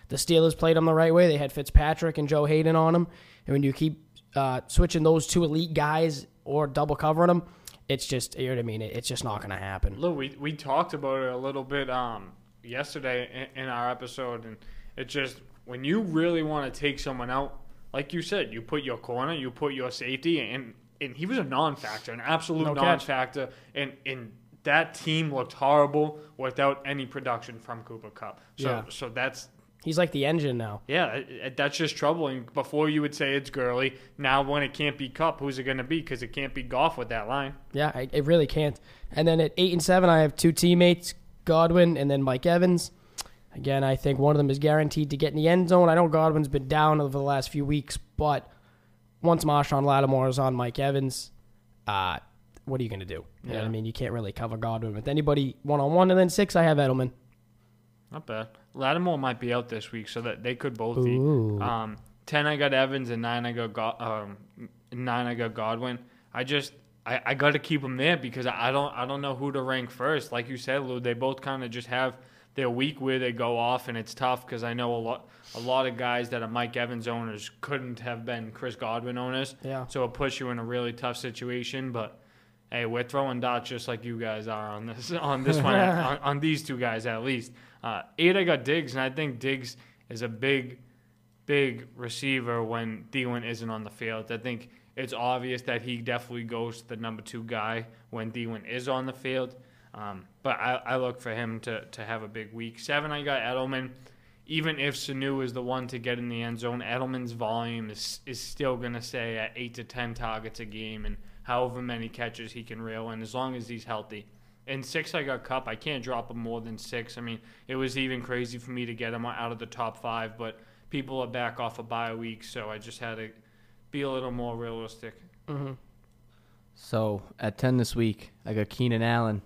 the Steelers played him the right way. They had Fitzpatrick and Joe Haden on him, and when you keep uh, switching those two elite guys or double covering them, it's just you know what I mean. It's just not going to happen. Lou, we we talked about it a little bit um yesterday in, in our episode, and it's just when you really want to take someone out, like you said, you put your corner, you put your safety, and and he was a non-factor, an absolute No non-factor, and and that team looked horrible without any production from Cooper Kupp. So Yeah. so that's He's like the engine now. Yeah, that's just troubling. Before you would say it's Gurley. Now when it can't be Kupp, who's it going to be? Because it can't be Goff with that line. Yeah, I, it really can't. And then at eight and seven, I have two teammates, Godwin and then Mike Evans. Again, I think one of them is guaranteed to get in the end zone. I know Godwin's been down over the last few weeks, but once Marshon Lattimore is on Mike Evans, uh, what are you going to do? You what I mean? You can't really cover Godwin with anybody one on one. And then six, I have Edelman. Not bad. Lattimore might be out this week, so that they could both Ooh. be. Um, ten, I got Evans, and nine, I got Go- um, nine, I got Godwin. I just, I, I got to keep them there because I don't, I don't know who to rank first. Like you said, Lou, they both kind of just have their week where they go off, and it's tough because I know a lot, a lot of guys that are Mike Evans owners couldn't have been Chris Godwin owners. Yeah. So it puts you in a really tough situation, but. Hey, we're throwing dots just like you guys are on this on this one on, on these two guys at least. Uh, eight, I got Diggs, and I think Diggs is a big, big receiver when Thielen isn't on the field. I think it's obvious that he definitely goes to the number two guy when Thielen is on the field. Um, but I, I look for him to, to have a big week. Seven, I got Edelman. Even if Sanu is the one to get in the end zone, Edelman's volume is is still going to stay at eight to ten targets a game and however many catches he can reel in, as long as he's healthy. And six, I got Kupp. I can't drop him more than six. I mean, it was even crazy for me to get him out of the top five, but people are back off a bye week, so I just had to be a little more realistic. Mm-hmm. So at ten this week, I got Keenan Allen.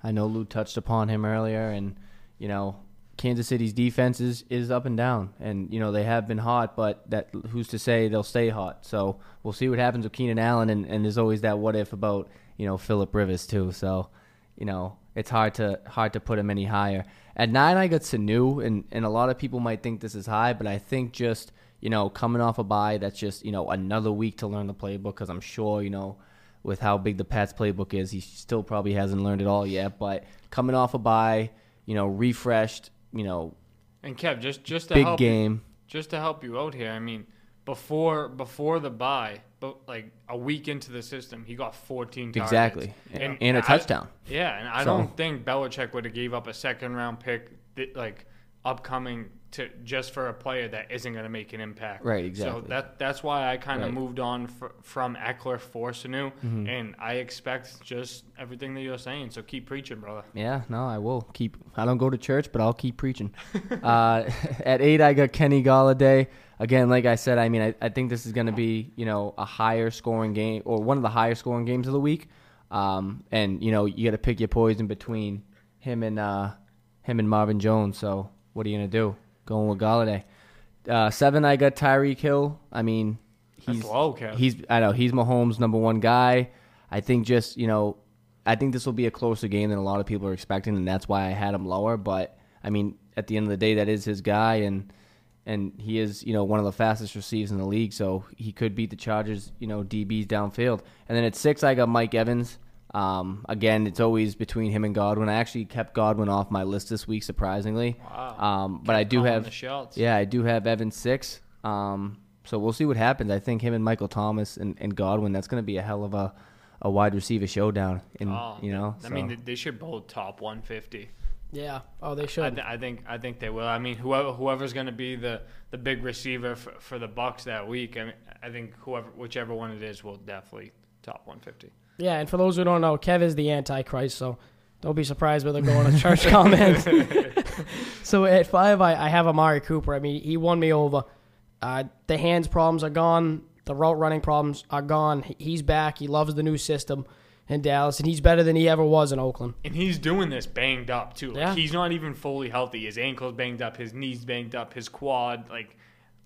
I know Lou touched upon him earlier, and you know Kansas City's defense is, is up and down, and you know they have been hot, but that who's to say they'll stay hot? So we'll see what happens with Keenan Allen, and, and there's always that what if about you know Philip Rivers too. So you know it's hard to hard to put him any higher. At nine, I got Sanu, and and a lot of people might think this is high, but I think just you know coming off a bye, that's just you know another week to learn the playbook because I'm sure you know with how big the Pats playbook is, he still probably hasn't learned it all yet. But coming off a bye, you know, refreshed, you know, And Kev, just just to big help you- game. just to help you out here, I mean, before before the buy, but like a week into the system, he got 14 targets. Exactly. And, And a I- touchdown. yeah, and I So- don't think Belichick would have gave up a second round pick that, like upcoming to just for a player that isn't going to make an impact. Right, exactly. So that that's why I kind of Right. Mm-hmm. moved on fr- from Ekeler for Sanu, and I expect just everything that you're saying. So keep preaching, brother. Yeah, no, I will keep. I don't go to church, but I'll keep preaching. uh, at eight, I got Kenny Golladay. Again, like I said, I mean, I, I think this is going to be, you know, a higher scoring game or one of the higher scoring games of the week. Um, and you know, you got to pick your poison between him and uh, him and Marvin Jones. So what are you gonna do? Going with Golladay. Uh, seven, I got Tyreek Hill. I mean, he's low, he's I know he's Mahomes' number one guy. I think just you know, I think this will be a closer game than a lot of people are expecting, and that's why I had him lower. But I mean, at the end of the day, that is his guy, and and he is you know one of the fastest receivers in the league, so he could beat the Chargers, you know, DBs downfield. And then at six, I got Mike Evans. Um, again, it's always between him and Godwin. I actually kept Godwin off my list this week, surprisingly. Wow. Um, but I do have the shots. yeah, I do have Evans six. Um, so we'll see what happens. I think him and Michael Thomas and, and Godwin. That's going to be a hell of a, a wide receiver showdown. In Oh, you know, I so. mean, they- they should both top 150. Yeah. Oh, they I, should. th- I think I think they will. I mean, whoever whoever's going to be the, the big receiver for, for the Bucks that week, I mean, I think whoever whichever one it is will definitely top 150. Yeah, and for those who don't know, Kev is the Antichrist, so don't be surprised with him going to church comment. so at five, I, I have Amari Cooper. I mean, he won me over. Uh, the hands problems are gone. The route running problems are gone. He's back. He loves the new system in Dallas, and he's better than he ever was in Oakland. And he's doing this banged up too. Like Yeah. he's not even fully healthy. His ankle's banged up, his knees banged up, his quad, like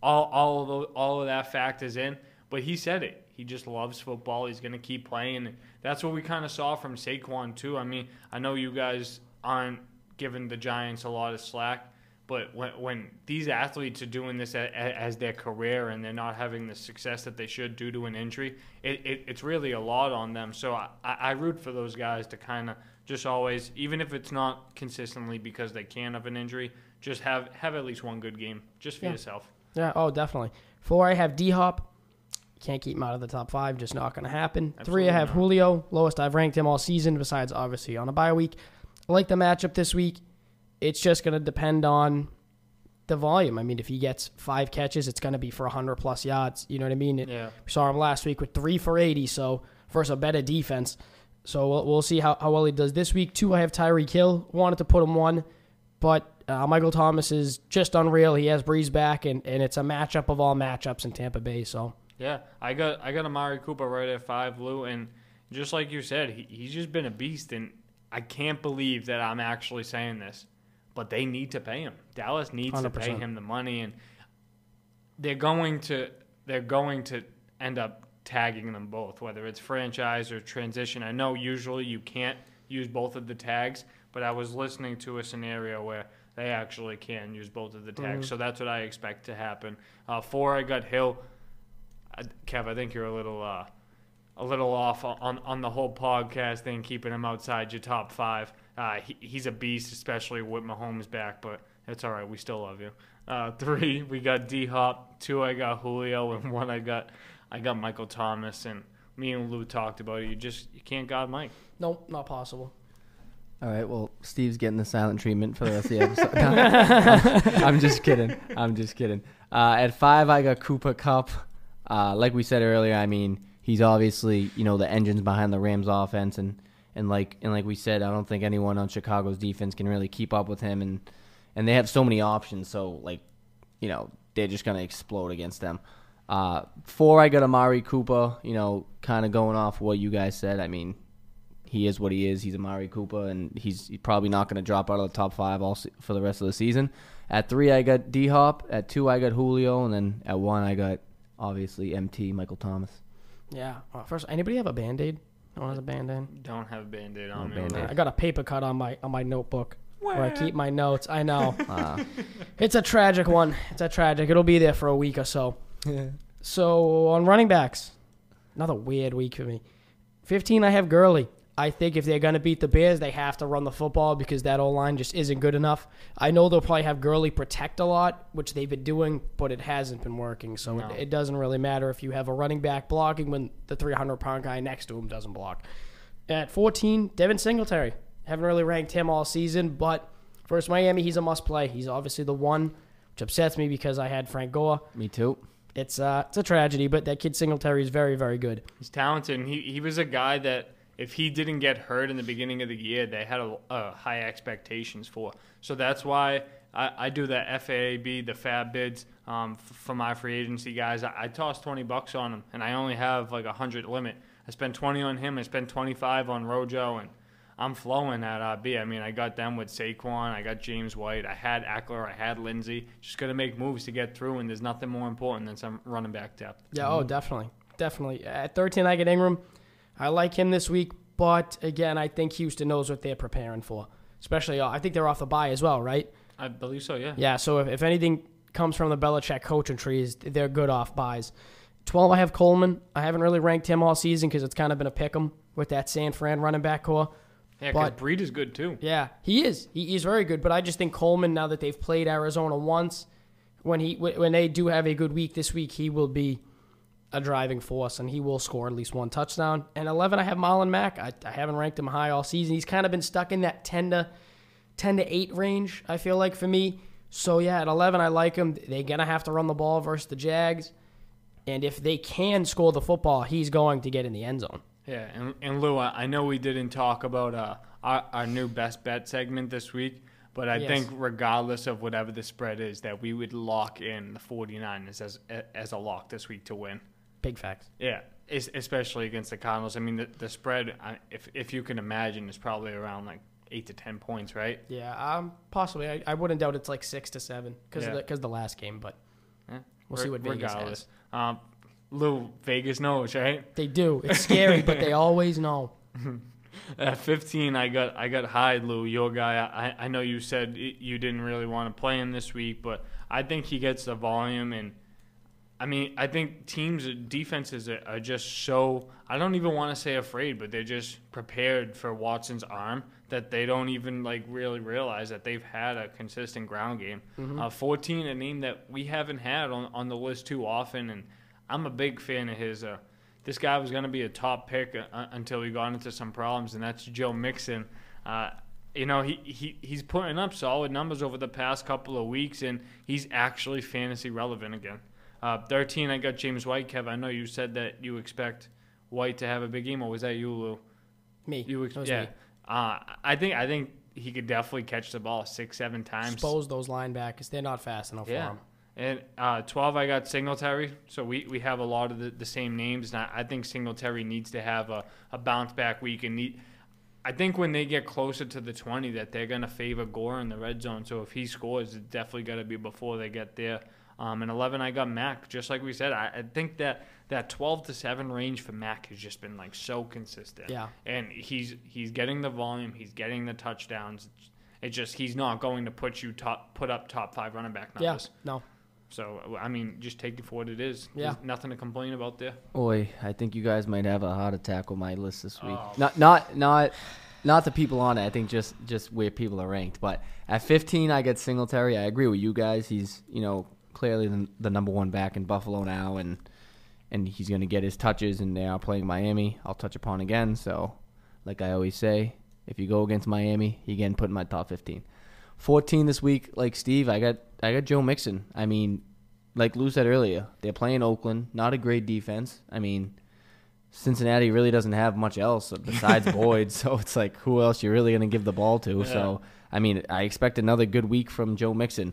all all of those, all of that factors in. But he said it. He just loves football. He's going to keep playing. That's what we kind of saw from Saquon too. I mean, I know you guys aren't giving the Giants a lot of slack, but when when these athletes are doing this a, a, as their career and they're not having the success that they should due to an injury, it, it, it's really a lot on them. So I, I I root for those guys to kind of just always, even if it's not consistently because they can of an injury, just have have at least one good game just for Yeah. yourself. Yeah, oh, definitely. Four, I have D Hop. Can't keep him out of the top five, just not going to happen. Three, I have not. Julio, lowest I've ranked him all season, besides obviously on a bye week. I like the matchup this week. It's just going to depend on the volume. I mean, if he gets five catches, it's going to be for 100 plus yards. You know what I mean? It, Yeah. we saw him last week with three for 80, so versus a better defense. So we'll, we'll see how, how well he does this week. Two, I have Tyreek Hill. Wanted to put him one, but uh, Michael Thomas is just unreal. He has Brees back, and, and it's a matchup of all matchups in Tampa Bay. So Yeah, I got I got Amari Cooper right at five, Lou, and just like you said, he, he's just been a beast, and I can't believe that I'm actually saying this, but they need to pay him. Dallas needs to pay him the money, and they're going to they're going to end up tagging them both, whether it's franchise or transition. I know usually you can't use both of the tags, but I was listening to a scenario where they actually can use both of the tags, so that's what I expect to happen. Uh, four, I got Hill. I, Kev, I think you're a little uh, a little off on on the whole podcast thing, keeping him outside your top five. Uh, he, he's a beast, especially with Mahomes back, but it's all right. We still love you. Uh, three, we got D Hop. Two, I got Julio, and one, I got I got Michael Thomas. And me and Lou talked about it. You just you can't guard Mike. nope, not possible. All right. Well, Steve's getting the silent treatment for the rest of the episode. No, I'm just kidding. I'm just kidding. Uh, at five, I got Cooper Kupp. Uh, like we said earlier, I mean, he's obviously you know the engines behind the Rams offense, and and like and like we said, I don't think anyone on Chicago's defense can really keep up with him, and and they have so many options. So like, you know, they're just gonna explode against them. Uh, four, I got Amari Cooper. You know, kind of going off what you guys said. I mean, he is what he is. He's Amari Cooper, and he's probably not going to drop out of the top five all se- for the rest of the season. At three, I got D Hop. At two, I got Julio, and then at one, I got obviously MT Michael Thomas. Yeah. Uh, first, anybody have a band aid? No one has a band aid. Don't have a band aid on No me. Band-Aid. I got a paper cut on my on my notebook where I keep my notes. I know. Uh, It's a tragic one. It's a tragic. It'll be there for a week or so. So on running backs, another weird week for me. Fifteen, I have Gurley. I think if they're going to beat the Bears, they have to run the football because that O line just isn't good enough. I know they'll probably have Gurley protect a lot, which they've been doing, but it hasn't been working. So No. it, it doesn't really matter if you have a running back blocking when the 300 pound guy next to him doesn't block. At 14, Devin Singletary. Haven't really ranked him all season, but versus Miami, he's a must play. He's obviously the one, which upsets me because I had Frank Gore. me too. It's uh, it's a tragedy, but that kid Singletary is very, very good. He's talented. And he he was a guy that if he didn't get hurt in the beginning of the year, they had a, a high expectations for. So that's why I, I do the FAAB, the Fab bids um, f- for my free agency guys. I, I toss twenty bucks on them, and I only have like a hundred limit. I spend twenty on him. I spend twenty five on Rojo, and I'm flowing at RB. I mean, I got them with Saquon. I got James White. I had Ekeler, I had Lindsey. Just got to make moves to get through, and there's nothing more important than some running back depth. Yeah, oh, definitely. Definitely. At 13, I get Ingram. I like him this week, but again, I think Houston knows what they're preparing for. Especially, uh, I think they're off the bye as well, right? I believe so. Yeah. Yeah, so if, if anything comes from the Belichick coaching trees, they're good off buys. 12, I have Coleman. I haven't really ranked him all season because it's kind of been a pick 'em with that San Fran running back core. Yeah, because Breed is good too. Yeah, he is. He, he's very good. But I just think Coleman, now that they've played Arizona once, when he when they do have a good week this week, he will be a driving force and he will score at least one touchdown. And 11, I have Marlon Mack. I, I haven't ranked him high all season. He's kind of been stuck in that 10 to 10 to 8 range, I feel like, for me. So, yeah, at 11, I like him. They're going to have to run the ball versus the Jags. And if they can score the football, he's going to get in the end zone. Yeah, and, and Lou, I know we didn't talk about uh, our, our new best bet segment this week, but I Yes. think regardless of whatever the spread is, that we would lock in the 49ers as, as a lock this week to win. Big facts. Yeah, es- especially against the Cardinals. I mean, the, the spread, if, if you can imagine, is probably around like 8 to 10 points, right? Yeah, um, possibly. I, I wouldn't doubt it's like 6 to 7 because Yeah. of, the, the last game, but Yeah. We'll see what Vegas Regardless. Um, Lou, Vegas knows, right? they do. It's scary, but they always know. At 15, I got I got Hyde, Lou, your guy. I, I know you said you didn't really want to play him this week, but I think he gets the volume. And I mean, I think teams, defenses are, are just so, I don't even want to say afraid, but they're just prepared for Watson's arm that they don't even like really realize that they've had a consistent ground game. Uh, 14, a name that we haven't had on, on the list too often. And I'm a big fan of his. Uh, this guy was going to be a top pick uh, until he got into some problems, and that's Joe Mixon. Uh, you know, he, he he's putting up solid numbers over the past couple of weeks, and he's actually fantasy relevant again. Uh, 13, I got James White. Kev, I know you said that you expect White to have a big game, or was that you, Lou? Me. You ex- yeah. me. Uh, I think I think he could definitely catch the ball six, seven times. Expose those linebackers. They're not fast enough Yeah. for him. And uh, 12, I got Singletary. So we, we have a lot of the, the same names. And I, I think Singletary needs to have a, a bounce back week. And need, I think when they get closer to the 20, that they're going to favor Gore in the red zone. So if he scores, it's definitely going to be before they get there. Um, and 11, I got Mac. Just like we said, I, I think that that 12 to 7 range for Mac has just been like so consistent. Yeah. And he's he's getting the volume, he's getting the touchdowns. It's just he's not going to put you top put up top five running back numbers. Yeah. No. So I mean, just take it for what it is. Yeah. There's nothing to complain about there. Boy, I think you guys might have a heart attack on my list this week. Oh. Not not not not the people on it. I think just just where people are ranked. But at 15, I get Singletary. I agree with you guys. He's you know clearly the, the number one back in Buffalo now, and and he's going to get his touches. And they are playing Miami. I'll touch upon again. So, like I always say, if you go against Miami, you getting put in my top 15. 14 this week, like Steve, I got I got Joe Mixon. I mean, like Lou said earlier, they're playing Oakland, not a great defense. I mean, Cincinnati really doesn't have much else besides Boyd, so it's like who else you're really going to give the ball to? So I mean, I expect another good week from Joe Mixon.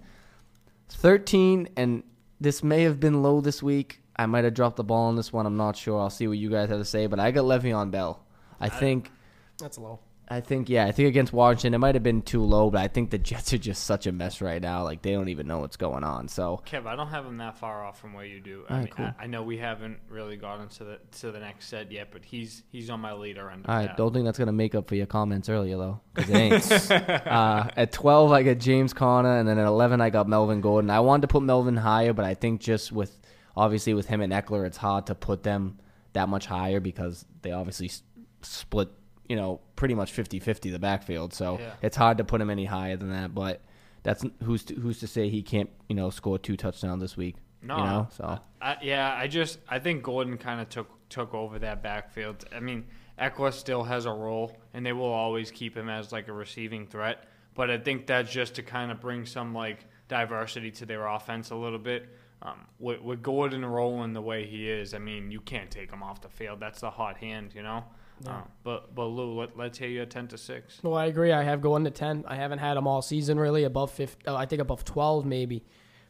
13 and this may have been low this week. I might have dropped the ball on this one. I'm not sure. I'll see what you guys have to say, but I got Le'Veon Bell. I think That's low. I think yeah, I think against Washington it might have been too low, but I think the Jets are just such a mess right now. Like they don't even know what's going on. So Kev, I don't have him that far off from where you do. I, right, mean, cool. I, I know we haven't really gotten to the to the next set yet, but he's he's on my leader end. All right, that. don't think that's gonna make up for your comments earlier though. it ain't. uh, at 12 I got James Conner, and then at 11 I got Melvin Gordon. I wanted to put Melvin higher, but I think just with obviously with him and Ekeler, it's hard to put them that much higher because they obviously s- split, you know, pretty much 50-50 the backfield. So Yeah. it's hard to put him any higher than that. But that's who's to, who's to say he can't, you know, score two touchdowns this week. No, you know, so I, yeah, I just I think Gordon kind of took took over that backfield. I mean, Ekeler still has a role, and they will always keep him as like a receiving threat. But I think that's just to kind of bring some like diversity to their offense a little bit. Um, with, with Gordon rolling the way he is, I mean, you can't take him off the field. That's the hot hand, you know. Uh, but but Lou, let, let's hear you at ten to six. Well, I agree. I have going to ten. I haven't had him all season really above fifty. Oh, I think above twelve maybe.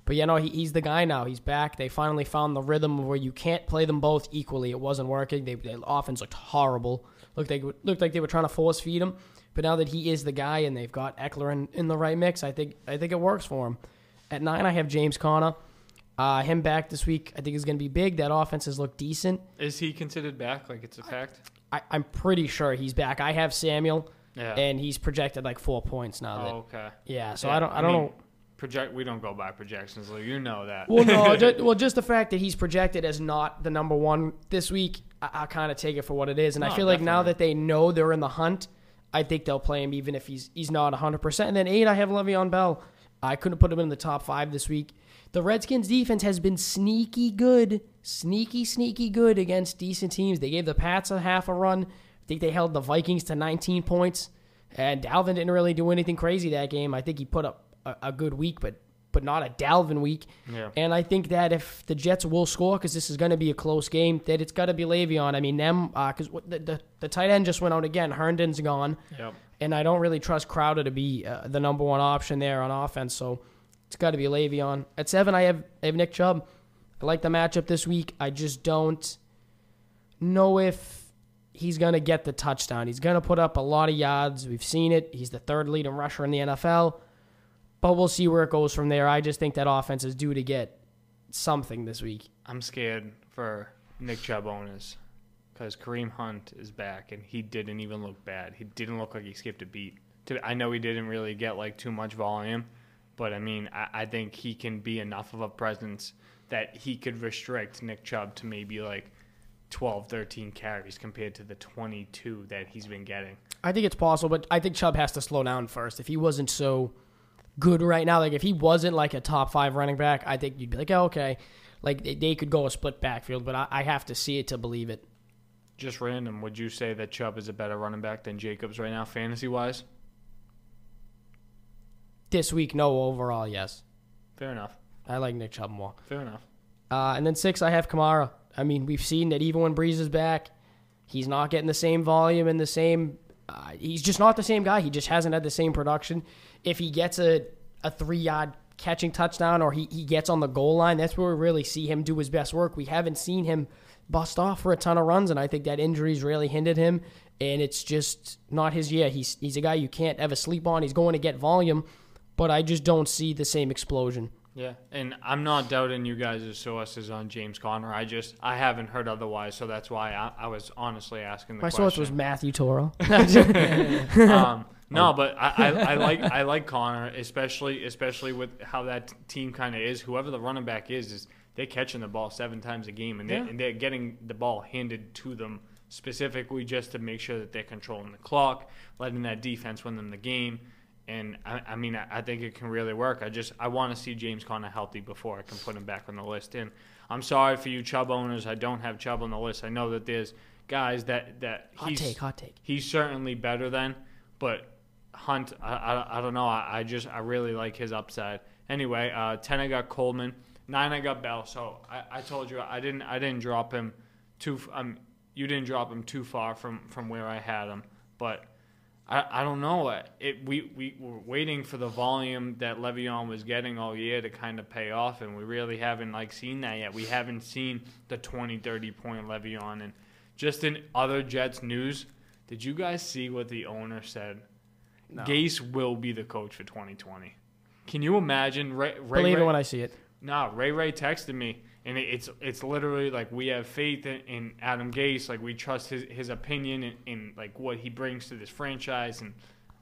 But you know he, he's the guy now. He's back. They finally found the rhythm where you can't play them both equally. It wasn't working. They, the offense looked horrible. Looked like looked like they were trying to force feed him. But now that he is the guy and they've got Ekeler in, in the right mix, I think I think it works for him. At nine, I have James Conner. Uh, him back this week, I think is going to be big. That offense has looked decent. Is he considered back? Like it's a fact? I, I'm pretty sure he's back. I have Samuel, Yeah. and he's projected like four points now. that- oh, okay. yeah, so Yeah, I don't. I don't mean, know. Project. We don't go by projections, Lou. You know that. Well, no, just, well, just the fact that he's projected as not the number one this week, I, I kind of take it for what it is, and I No, feel like now that they know they're in the hunt, I think they'll play him even if he's he's not 100. percent And then eight, I have Le'Veon Bell. I couldn't put him in the top five this week. The Redskins defense has been sneaky good, sneaky sneaky good against decent teams. They gave the Pats a half a run. I think they held the Vikings to 19 points, and Dalvin didn't really do anything crazy that game. I think he put up a, a good week, but but not a Dalvin week. Yeah. And I think that if the Jets will score, because this is going to be a close game, that it's got to be Le'Veon. I mean, them, because the, the, the tight end just went out again. Herndon's gone. Yep. And I don't really trust Crowder to be uh, the number one option there on offense. So it's got to be Le'Veon. At seven, I have, I have Nick Chubb. I like the matchup this week. I just don't know if he's going to get the touchdown. He's going to put up a lot of yards. We've seen it. He's the third leading rusher in the NFL. But we'll see where it goes from there. I just think that offense is due to get something this week. I'm scared for Nick Chubb owners because Kareem Hunt is back and he didn't even look bad. He didn't look like he skipped a beat. I know he didn't really get like too much volume, but I mean, I, I think he can be enough of a presence that he could restrict Nick Chubb to maybe like 12, 13 carries compared to the 22 that he's been getting. I think it's possible, but I think Chubb has to slow down first. If he wasn't so good right now, like if he wasn't like a top five running back, I think you'd be like, oh, okay, like they, they could go a split backfield, but I, I have to see it to believe it. Just random, would you say that Chubb is a better running back than Jacobs right now, fantasy wise? This week, no. Overall, yes. Fair enough. I like Nick Chubb more. Fair enough. Uh, and then six, I have Kamara. I mean, we've seen that even when Brees is back, he's not getting the same volume and the same. Uh, he's just not the same guy. He just hasn't had the same production. If he gets a, a three yard catching touchdown or he, he gets on the goal line, that's where we really see him do his best work. We haven't seen him bust off for a ton of runs, and I think that injuries really hindered him. And it's just not his year. He's he's a guy you can't ever sleep on. He's going to get volume, but I just don't see the same explosion. Yeah, and I'm not doubting you guys' sources on James Conner. I just I haven't heard otherwise, so that's why I, I was honestly asking the question. My question. source was Matthew Toro. um, no, but I, I, I like I like Conner, especially especially with how that team kind of is. Whoever the running back is, is they're catching the ball seven times a game, and, they, Yeah. and they're getting the ball handed to them specifically just to make sure that they're controlling the clock, letting that defense win them the game. And I, I mean, I, I think it can really work. I just I want to see James Conner healthy before I can put him back on the list. And I'm sorry for you Chubb owners. I don't have Chubb on the list. I know that there's guys that that hot he's take, hot take. he's certainly better than, but Hunt, I, I, I don't know. I, I just I really like his upside. Anyway, uh, ten I got Coleman, nine I got Bell. So I, I told you I didn't I didn't drop him too. Um, you didn't drop him too far from from where I had him, but. I, I don't know. Uh, it, we, we were waiting for the volume that Le'Veon was getting all year to kind of pay off, and we really haven't like seen that yet. We haven't seen the 20, 30 point Le'Veon. And just in other Jets news, did you guys see what the owner said? No. Gase will be the coach for 2020. Can you imagine? Ray, Ray, Believe Ray, it when I see it. Nah, Ray Ray texted me, and it's it's literally like we have faith in, in Adam Gase, like we trust his his opinion and in, like what he brings to this franchise. And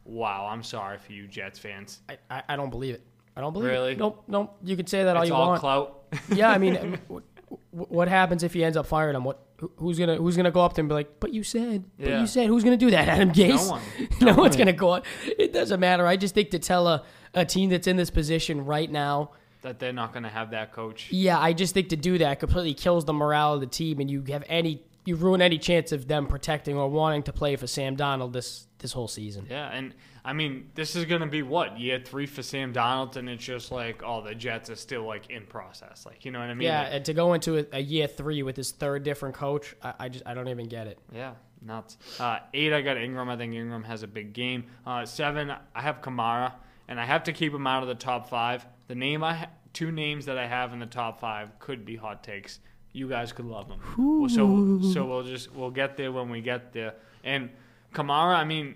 wow, I'm sorry for you Jets fans. I, I, I don't believe it. I don't believe Really? it. Nope, nope. You can say that all It's you all want. clout. yeah, I mean, um, wh- wh- what happens if he ends up firing him? What who's gonna who's gonna go up to him and be like, "But you said, but Yeah. you said, who's gonna do that? Adam Gase? No one. no No one's gonna go. on. It doesn't matter. I just think to tell a a team that's in this position right now, that they're not going to have that coach. yeah, I just think to do that completely kills the morale of the team, and you have any you ruin any chance of them protecting or wanting to play for Sam Darnold this this whole season. Yeah, and I mean, this is going to be what year three for Sam Darnold, and it's just like, oh, the Jets are still like in process. Like, you know what I mean? yeah, Like, and to go into a, a year three with his third different coach, I, I just I don't even get it. Yeah, nuts. Uh, eight, I got Ingram. I think Ingram has a big game. Uh, seven, I have Kamara, and I have to keep him out of the top five. The name I ha- two names that I have in the top five could be hot takes. You guys could love them. Well, so so we'll just we'll get there when we get there. And Kamara, I mean,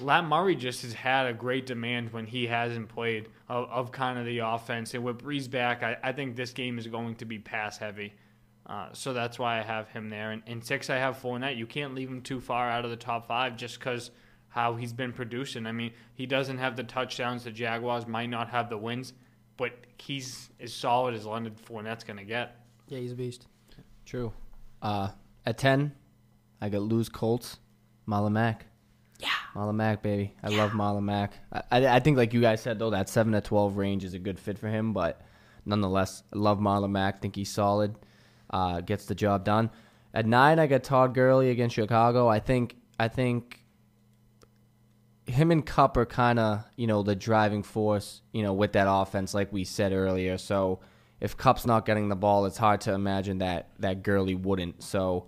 Lat Murray just has had a great demand when he hasn't played of, of kind of the offense. And with Brees back, I, I think this game is going to be pass heavy. Uh, so that's why I have him there. And, and six, I have Fournette. You can't leave him too far out of the top five just because how he's been producing. I mean, he doesn't have the touchdowns. The Jaguars might not have the wins, but he's as solid as Leonard Fournette's going to get. Yeah, he's a beast. True. Uh, at 10, I got lose Colts, Marlon Mack. Yeah. Marlon Mack, baby. I love Marlon Mack. I, I, I think, like you guys said, though, that 7 to 12 range is a good fit for him, but nonetheless, I love Marlon Mack. think he's solid, uh, gets the job done. At 9, I got Todd Gurley against Chicago. I think, I think him and Kupp are kind of, you know, the driving force, you know, with that offense, like we said earlier. So if Kupp's not getting the ball, it's hard to imagine that that Gurley wouldn't. So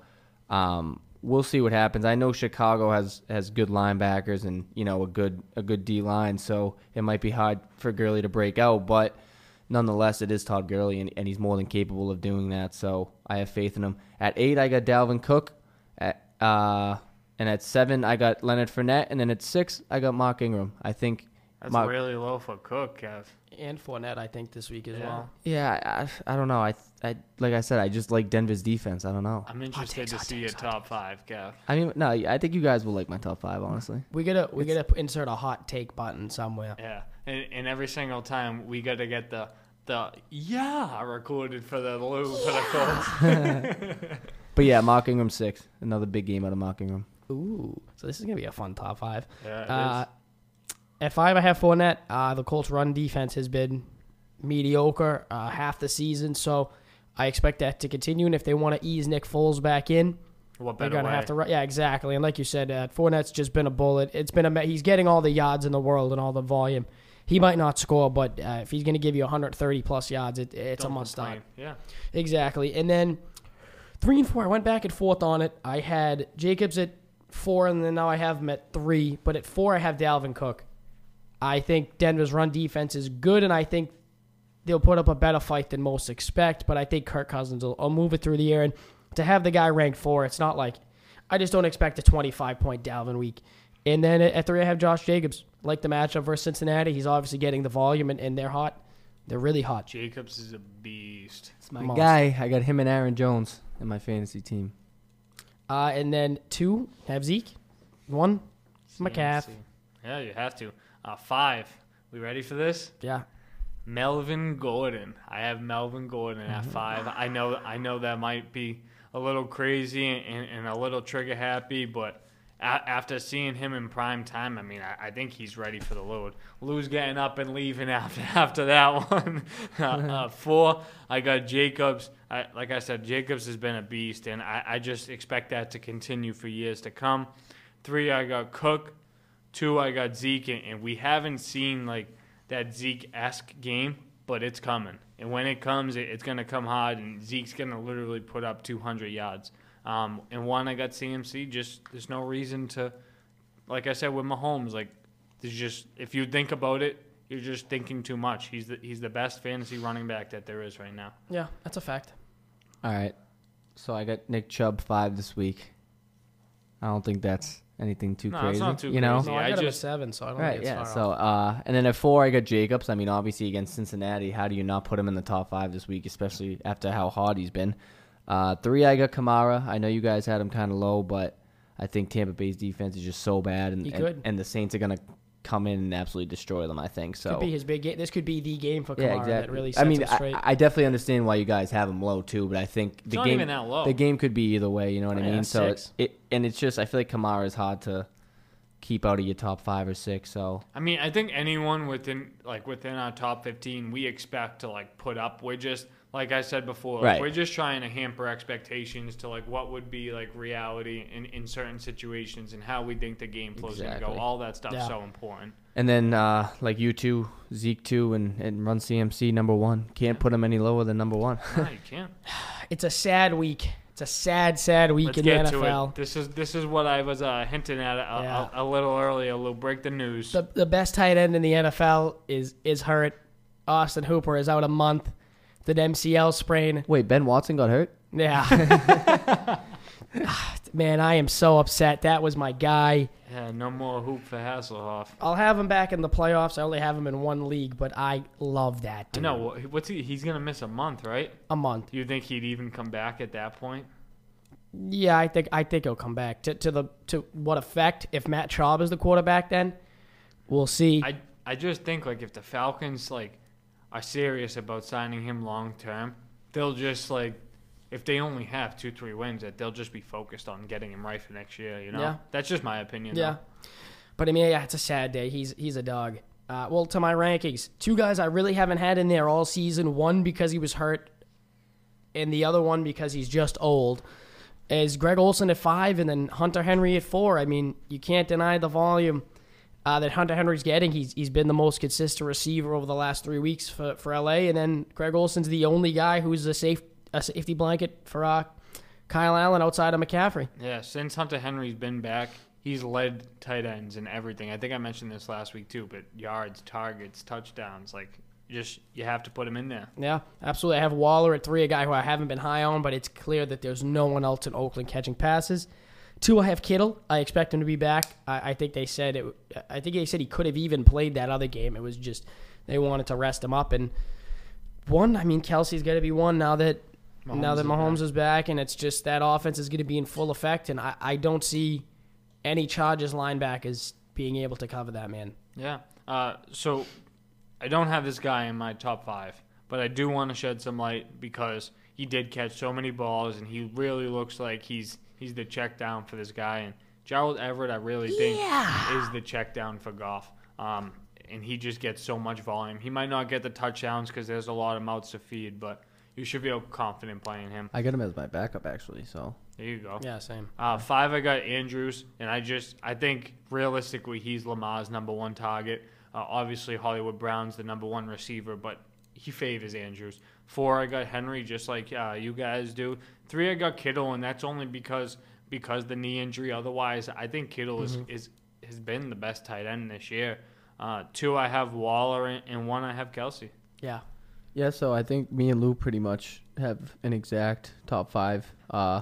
um, we'll see what happens. I know Chicago has has good linebackers and you know a good a good D line, so it might be hard for Gurley to break out, but nonetheless, it is Todd Gurley, and, and he's more than capable of doing that. So I have faith in him. At eight, I got Dalvin Cook. At uh, and at seven, I got Leonard Fournette, and then at six, I got Mark Ingram. I think. That's Mark, really low for Cook, Kev. And Fournette, I think this week as Yeah. well. yeah, I, I don't know. I, I like I said, I just like Denver's defense. I don't know. I'm interested takes, to see takes, your top five, Kev. I mean, no, I think you guys will like my top five, honestly. We gotta we gotta insert a hot take button somewhere. Yeah, and, and every single time we got to get the the yeah recorded for the loop for the Colts. But yeah, Mark Ingram six, another big game out of Mark Ingram. Ooh, so this is gonna be a fun top five. Yeah, Uh, at five, I have Fournette. Uh, the Colts' run defense has been mediocre uh, half the season, so I expect that to continue. And if they want to ease Nick Foles back in, what they're gonna way? have to. Yeah, exactly. And like you said, uh, Fournette's just been a bullet. It's been a. He's getting all the yards in the world and all the volume. he might not score, but uh, if he's going to give you 130 plus yards, it, it's Don't a must start. Yeah. Exactly. And then three and four, I went back and forth on it. I had Jacobs at four, and then now I have him at three. But at four, I have Dalvin Cook. I think Denver's run defense is good, and I think they'll put up a better fight than most expect. But I think Kirk Cousins will, will move it through the air. And to have the guy ranked four, it's not like I just don't expect a 25 point Dalvin week. And then at at three, I have Josh Jacobs. Like the matchup versus Cincinnati, he's obviously getting the volume, and, and they're hot. They're really hot. Jacobs is a beast. It's my Monster. guy. I got him and Aaron Jones in my fantasy team. Uh, and then two, have Zeke. One, McCaff. Yeah, you have to. Uh, five. We ready for this? Yeah. Melvin Gordon. I have Melvin Gordon at five. I know I know that might be a little crazy and, and a little trigger happy, but after seeing him in prime time, I mean, I, I think he's ready for the load. Lou's getting up and leaving after after that one. uh, uh, four, I got Jacobs. I, like I said, Jacobs has been a beast, and I, I just expect that to continue for years to come. Three, I got Cook. Two, I got Zeke, and, and we haven't seen like that Zeke esque game, but it's coming. And when it comes, it, it's going to come hard, and Zeke's going to literally put up 200 yards. Um, and one, I got CMC. Just there's no reason to, like I said with Mahomes, like there's just if you think about it, you're just thinking too much. He's the he's the best fantasy running back that there is right now. Yeah, that's a fact. All right. So I got Nick Chubb five this week. I don't think that's anything too No, crazy. it's not too you know? crazy. No, I I got him at just- seven, so I don't Right, think it's yeah. far So, off. uh, and then at four, I got Jacobs. I mean, obviously against Cincinnati, how do you not put him in the top five this week, especially after how hard he's been? Uh, three, I got Kamara. I know you guys had him kind of low, but I think Tampa Bay's defense is just so bad, and He and, could. and the Saints are gonna come in and absolutely destroy them. I think so. could be his big game. This could be the game for Kamara yeah, exactly. that really sets I mean, him straight. I, I definitely understand why you guys have him low too, but I think the It's not game even that low. the game could be either way. You know what I Yeah, mean? So six. it, it and it's just I feel like Kamara is hard to keep out of your top five or six. So I mean, I think anyone within like within our top 15, we expect to like put up. We're just like I said before, like, Right. we're just trying to hamper expectations to like what would be like reality in, in certain situations and how we think the game flow's gonna go. All that stuff's Yeah. so important. and then uh, like you two, Zeke two, and and run CMC number one. Can't put him any lower than number one. No, you can't. it's a sad week. It's a sad, sad week Let's in the get to NFL. it. This is this is what I was uh, hinting at a, Yeah. a, a little earlier. Lou, break the news. The, the best tight end in the NFL is is hurt. Austin Hooper is out a month. The MCL sprain. Wait, Ben Watson got hurt. Yeah. Ah, man, I am so upset. That was my guy. yeah, no more hoop for Hasselhoff. I'll have him back in the playoffs. I only have him in one league, but I love that. I Dude. know what's he? He's gonna miss a month, right? A month. You think he'd even come back at that point? Yeah, I think I think he'll come back. To to the to what effect? If Matt Schaub is the quarterback, then we'll see. I I just think like if the Falcons like are serious about signing him long term, they'll just like if they only have two three wins, that they'll just be focused on getting him right for next year. You know, Yeah. that's just my opinion. yeah, but I mean, yeah, it's a sad day. He's he's a dog. Uh, well, to my rankings, two guys I really haven't had in there all season. One because he was hurt, and the other one because he's just old. Is Greg Olsen at five, and then Hunter Henry at four. I mean, you can't deny the volume uh, that Hunter Henry's getting. He's he's been the most consistent receiver over the last three weeks for, for LA, and then Greg Olsen's the only guy who's a safe a safety blanket for uh, Kyle Allen outside of McCaffrey. Yeah, since Hunter Henry's been back, he's led tight ends and everything. I think I mentioned this last week too, but yards, targets, touchdowns, like just you have to put him in there. Yeah, absolutely. I have Waller at three, a guy who I haven't been high on, but it's clear that there's no one else in Oakland catching passes. Two, I have Kittle. I expect him to be back. I, I think they said it. I think they said he could have even played that other game. It was just they wanted to rest him up. And one, I mean, Kelce's got to be one now that now Mahomes that is Mahomes back. is back, and it's just that offense is going to be in full effect. And I, I don't see any Chargers linebackers being able to cover that man. Yeah. Uh, so I don't have this guy in my top five, but I do want to shed some light because he did catch so many balls, and he really looks like he's he's the check down for this guy. And Gerald Everett, I really think, is the check down for Goff. Um, and he just gets so much volume. He might not get the touchdowns because there's a lot of mouths to feed, but you should feel confident playing him. I got him as my backup actually. So There you go. Yeah, same. Uh, five, I got Andrews, and I just I think realistically he's Lamar's number one target. Uh, obviously, Hollywood Brown's the number one receiver, but he favors Andrews. Four, I got Henry, just like uh, you guys do. Three, I got Kittle, and that's only because because the knee injury. Otherwise, I think Kittle Mm-hmm. is, is has been the best tight end this year. Uh, two, I have Waller, and, and one, I have Kelce. Yeah. Yeah, so I think me and Lou pretty much have an exact top five. Uh,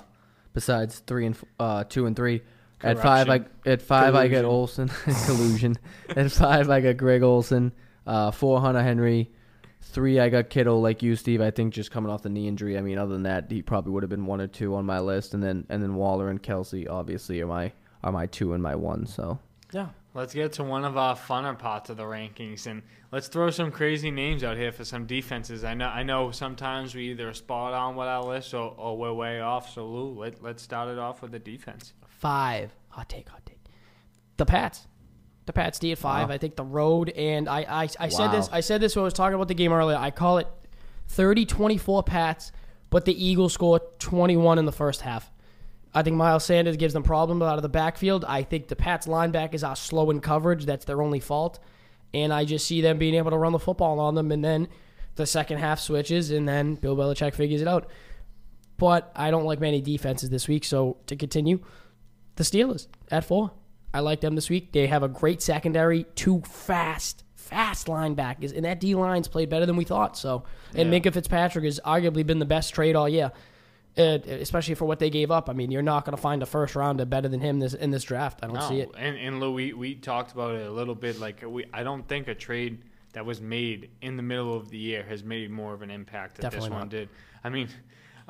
besides three and uh, two and three. At five, I at five I get Olsen collusion. At five, I got Greg Olsen. Uh, four Hunter Henry. Three, I got Kittle, like you, Steve. I think just coming off the knee injury. I mean, other than that, he probably would have been one or two on my list, and then and then Waller and Kelce obviously are my are my two and my one. So Yeah. Let's get to one of our funner parts of the rankings, and let's throw some crazy names out here for some defenses. I know, I know. Sometimes we either spot on with our list or, or we're way off. So Lou, let, let's start it off with the defense. Five. Hot take, hot take. The Pats. The Pats D at five. Wow. I think the road and I I, I said this I said this when I was talking about the game earlier. I call it 30-24 Pats, but the Eagles score 21 in the first half. I think Miles Sanders gives them problems out of the backfield. I think the Pats linebackers are slow in coverage. That's their only fault. And I just see them being able to run the football on them and then the second half switches and then Bill Belichick figures it out. But I don't like many defenses this week, so to continue, the Steelers at four. I like them this week. They have a great secondary, two fast, fast linebackers, and that D line's played better than we thought. So, and Yeah. Minkah Fitzpatrick has arguably been the best trade all year, uh, especially for what they gave up. I mean, you're not going to find a first rounder better than him this in this draft. I don't see it. And and Lou, we, we talked about it a little bit. Like we, I don't think a trade that was made in the middle of the year has made more of an impact that Definitely this one not. did. I mean,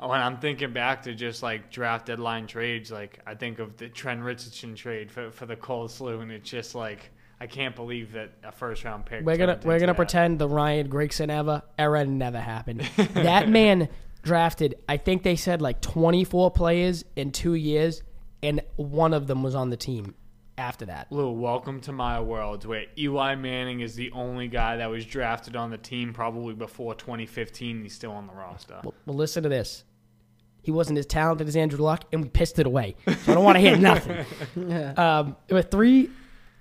when I'm thinking back to just like draft deadline trades, like I think of the Trent Richardson trade for for the coleslaw, and it's just like I can't believe that a first round pick. We're gonna we're gonna that. pretend the Ryan Grigson ever era never happened. that man drafted, I think they said like 24 players in two years, and one of them was on the team after that. Lou, welcome to my world where Eli Manning is the only guy that was drafted on the team probably before 2015. He's still on the roster. Well, well, listen to this. He wasn't as talented as Andrew Luck, and we pissed it away. So I don't want to hear nothing. Um, with three,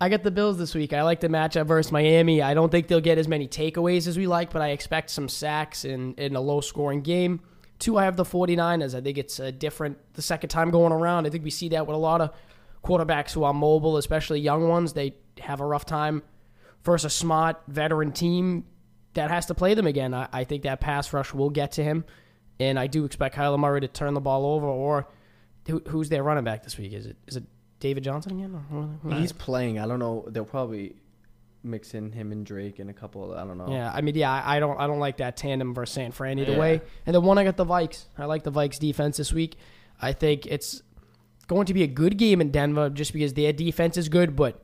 I got the Bills this week. I like the matchup versus Miami. I don't think they'll get as many takeaways as we like, but I expect some sacks in, in a low scoring game. Two, I have the 49ers. I think it's a different the second time going around. I think we see that with a lot of quarterbacks who are mobile, especially young ones. They have a rough time versus a smart veteran team that has to play them again. I, I think that pass rush will get to him, and I do expect Kyler Murray to turn the ball over. Or who, who's their running back this week? Is it is it David Johnson again? Or he's playing. I don't know. They'll probably mix in him and Drake and a couple. Of, I don't know. Yeah, I mean, yeah, I I don't, I don't like that tandem versus San Fran either Yeah. way. And the one I got the Vikes. I like the Vikes defense this week. I think it's going to be a good game in Denver just because their defense is good, but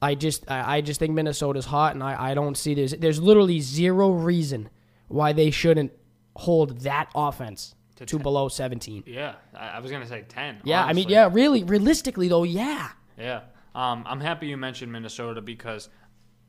I just, I, I just think Minnesota's hot, and I, I don't see there's, there's literally zero reason why they shouldn't hold that offense To to, below 17. Yeah, I, I was gonna say ten. Yeah, I mean, yeah, really, realistically though, yeah. yeah. Um, I'm happy you mentioned Minnesota because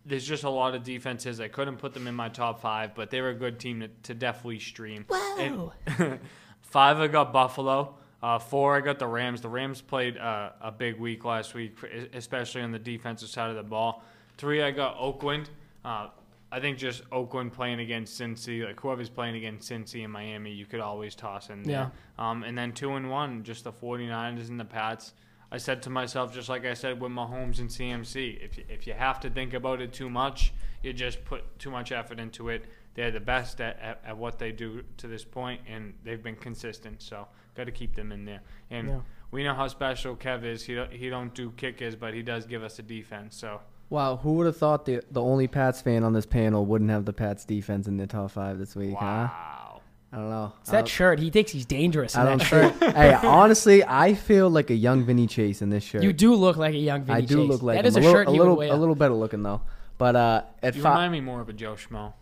there's just a lot of defenses. I couldn't put them in my top five, but they're a good team to, to definitely stream. Whoa. And five, I got Buffalo. Uh, four, I got the Rams. The Rams played uh, a big week last week, especially on the defensive side of the ball. Three, I got Oakland. Uh, I think just Oakland playing against Cincy, like whoever's playing against Cincy and Miami, you could always toss in there. Um, and then two and one, just the 49ers and the Pats. I said to myself, just like I said with Mahomes and CMC, if you, if you have to think about it too much, you just put too much effort into it. They're the best at, at, at what they do to this point, and they've been consistent. So got to keep them in there. And Yeah. we know how special Kev is. He don't, he don't do kickers, but he does give us a defense. So Wow, who would have thought the the only Pats fan on this panel wouldn't have the Pats defense in the top five this week, huh? wow. I don't know. It's that don't- shirt. He thinks he's dangerous in I that don't shirt. hey, honestly, I feel like a young Vinny Chase in this shirt. You do look like a young Vinny Chase. I do Chase. look like that him. is a, a little, shirt a little, would wear. a little better looking though. But uh, at You five, remind me more of a Joe Schmo.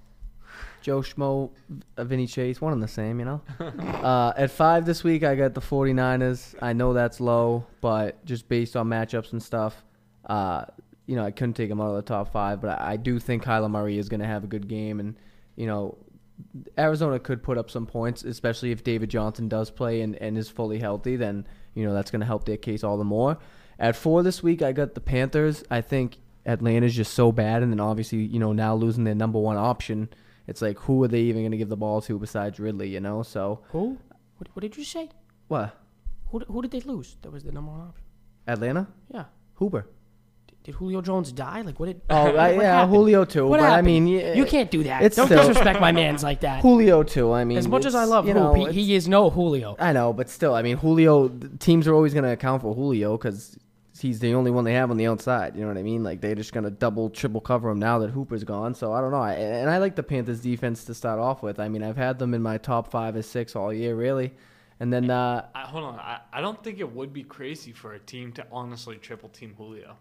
Joe Schmo, uh, Vinny Chase, one and the same, you know. uh, at five this week, I got the 49ers. I know that's low, but just based on matchups and stuff, uh, you know, I couldn't take him out of the top five. But I, I do think Kyler Murray is going to have a good game, and you know, Arizona could put up some points, especially if David Johnson does play and, and is fully healthy. Then you know that's going to help their case all the more. At four this week, I got the Panthers. I think Atlanta's just so bad, and then obviously you know now losing their number one option, it's like who are they even going to give the ball to besides Ridley? You know, so Who? What, what did you say? what? Who, who did they lose? That was the number one option. Atlanta, Yeah. Hooper. Did Julio Jones die? Like what did? Oh, what yeah, happened? Julio too. What but happened? I mean, yeah, you can't do that. it's Don't still- disrespect my man's like that. Julio too. I mean, As much as I love you Hoop, know, he, he is no Julio. I know, but still, I mean, Julio. Teams are always going to account for Julio because he's the only one they have on the outside. You know what I mean? Like they're just going to double, triple cover him now that Hooper's gone. So I don't know. I, and I like the Panthers' defense to start off with. I mean, I've had them in my top five or six all year, really. And then uh, I, hold on. I, I don't think it would be crazy for a team to honestly triple team Julio.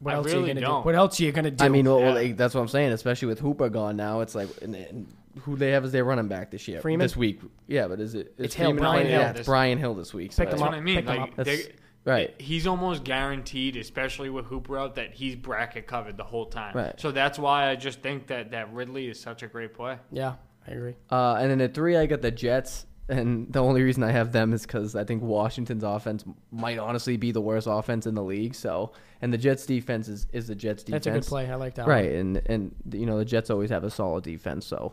What I else are you gonna don't. do? What else are you gonna do? I mean, well, Yeah. like, that's what I'm saying. Especially with Hooper gone now, it's like and, and who they have as their running back this year, Freeman? this week. Yeah, but is it? is It's Hill, Freeman Brian playing? Hill. Yeah, it's This- Brian Hill this week. So Pick That's him what up, I mean. pick Like, up. That's- they- right. He's almost guaranteed, especially with Hooper out, that he's bracket covered the whole time. Right. So that's why I just think that, that Ridley is such a great play. yeah, I agree. Uh, and then at three, I got the Jets. And the only reason I have them is because I think Washington's offense might honestly be the worst offense in the league. So, and the Jets' defense is, is the Jets' defense. That's a good play. I like that. right? And and you know the Jets always have a solid defense. So,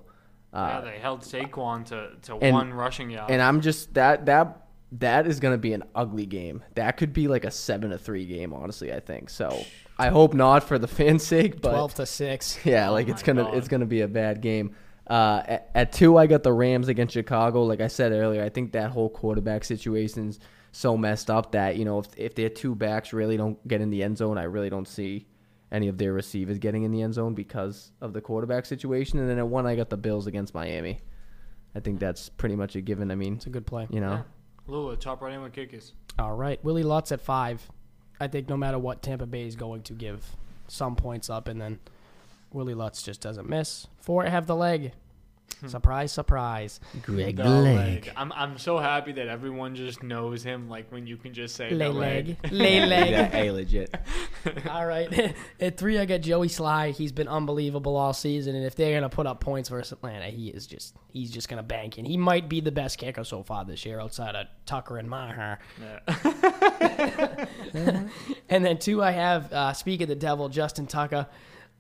yeah, uh, they held Saquon to, to and- one rushing yard. and I'm just that that that is gonna be an ugly game. That could be like a seven to three game. Honestly, I think so. I hope not for the fans' sake, but Twelve to six. Yeah, Oh like it's gonna God. it's gonna be a bad game. Uh, at, at two, I got the Rams against Chicago. Like I said earlier, I think that whole quarterback situation's so messed up that you know if if their two backs really don't get in the end zone, I really don't see any of their receivers getting in the end zone because of the quarterback situation. And then at one, I got the Bills against Miami. I think that's pretty much a given. I mean, It's a good play. you know, Yeah. Lula, top right end with kickers. All right, Willie Lutz at five. I think no matter what, Tampa Bay is going to give some points up, and then Willie Lutz just doesn't miss. Four, I have the leg. surprise, surprise. Greg The leg. I'm, I'm so happy that everyone just knows him. Like when you can just say Lay the leg. Lay leg. Yeah, hey, legit. All right. At three, I got Joey Slye. He's been unbelievable all season, and if they're gonna put up points versus Atlanta, he is just he's just gonna bank, and he might be the best kicker so far this year, outside of Tucker and Maher. Yeah. And then two, I have uh, speak of the devil, Justin Tucker,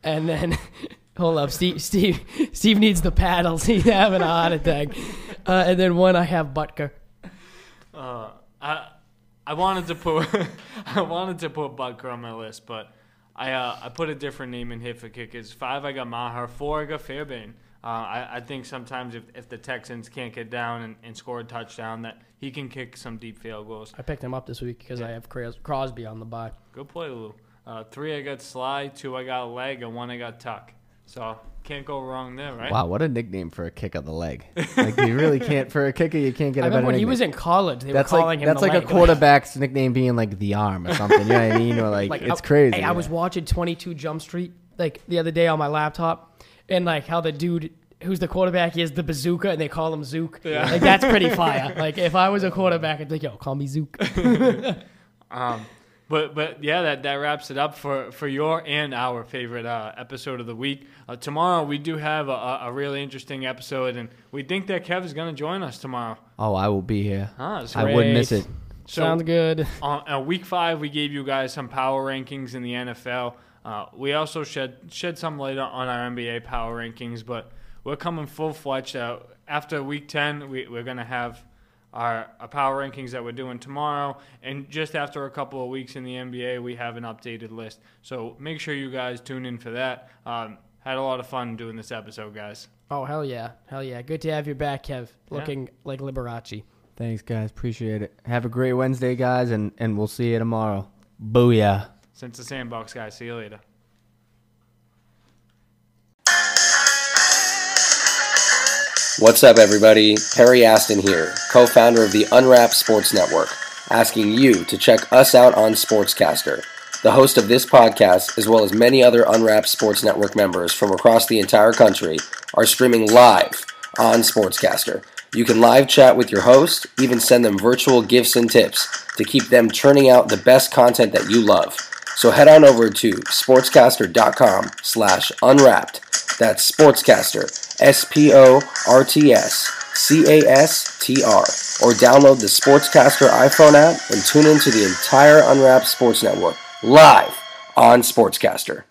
and then hold up, Steve. Steve. Steve needs the paddles. He's having a heart attack. Uh, and then one, I have Butker. Uh, I I wanted to put I wanted to put Butker on my list, but I uh, I put a different name in here for kickers. Five, I got Maher. Four, I got Fairbairn. Uh, I, I think sometimes if, if the Texans can't get down and, and score a touchdown, that he can kick some deep field goals. I picked him up this week because I have Cros- Crosby on the bye. Good play, Lou. Uh, three, I got Slye. Two, I got Leg, and one, I got Tuck. So can't go wrong there, right? Wow, what a nickname for a kick of the leg. Like you really can't for a kicker. You can't get I a better remember when he was in college. They that's were calling like him that's the like a quarterback's nickname being like the arm or something. You know what I mean? Or like, it's I- crazy. Hey, I was watching 22 Jump Street like the other day on my laptop, and like how the dude who's the quarterback he has the bazooka, and they call him Zook. Yeah. Like that's pretty fire. like if I was a quarterback, I'd be like, yo, call me Zook. Um, but but yeah, that, that wraps it up for, for your and our favorite uh, episode of the week. Uh, tomorrow we do have a, a a really interesting episode, and we think that Kev is going to join us tomorrow. oh, I will be here. Huh, so I wouldn't miss it. So- Sounds good. on uh, week five, we gave you guys some power rankings in the NFL. Uh, we also shed shed some light on our NBA power rankings, but we're coming full fledged. Uh, after week ten, we, we're gonna have our, our power rankings that we're doing tomorrow, and just after a couple of weeks in the NBA, we have an updated list. So make sure you guys tune in for that. Um, had a lot of fun doing this episode, guys. Oh hell yeah, hell yeah. Good to have you back, Kev. Looking like Liberace. Thanks, guys. Appreciate it. Have a great Wednesday, guys, and, and we'll see you tomorrow. Booyah. Since the sandbox, guys. See you later. What's up, everybody? Perry Aston here, co founder of the Unwrapped Sports Network, asking you to check us out on Sportscastr. The host of this podcast, as well as many other Unwrapped Sports Network members from across the entire country, are streaming live on Sportscastr. You can live chat with your host, even send them virtual gifts and tips to keep them churning out the best content that you love. So head on over to sportscastr.com slash unwrapped. That's sportscastr, S P O R T S C A S T R, or download the Sportscastr iPhone app and tune into the entire Unwrapped Sports Network live on Sportscastr.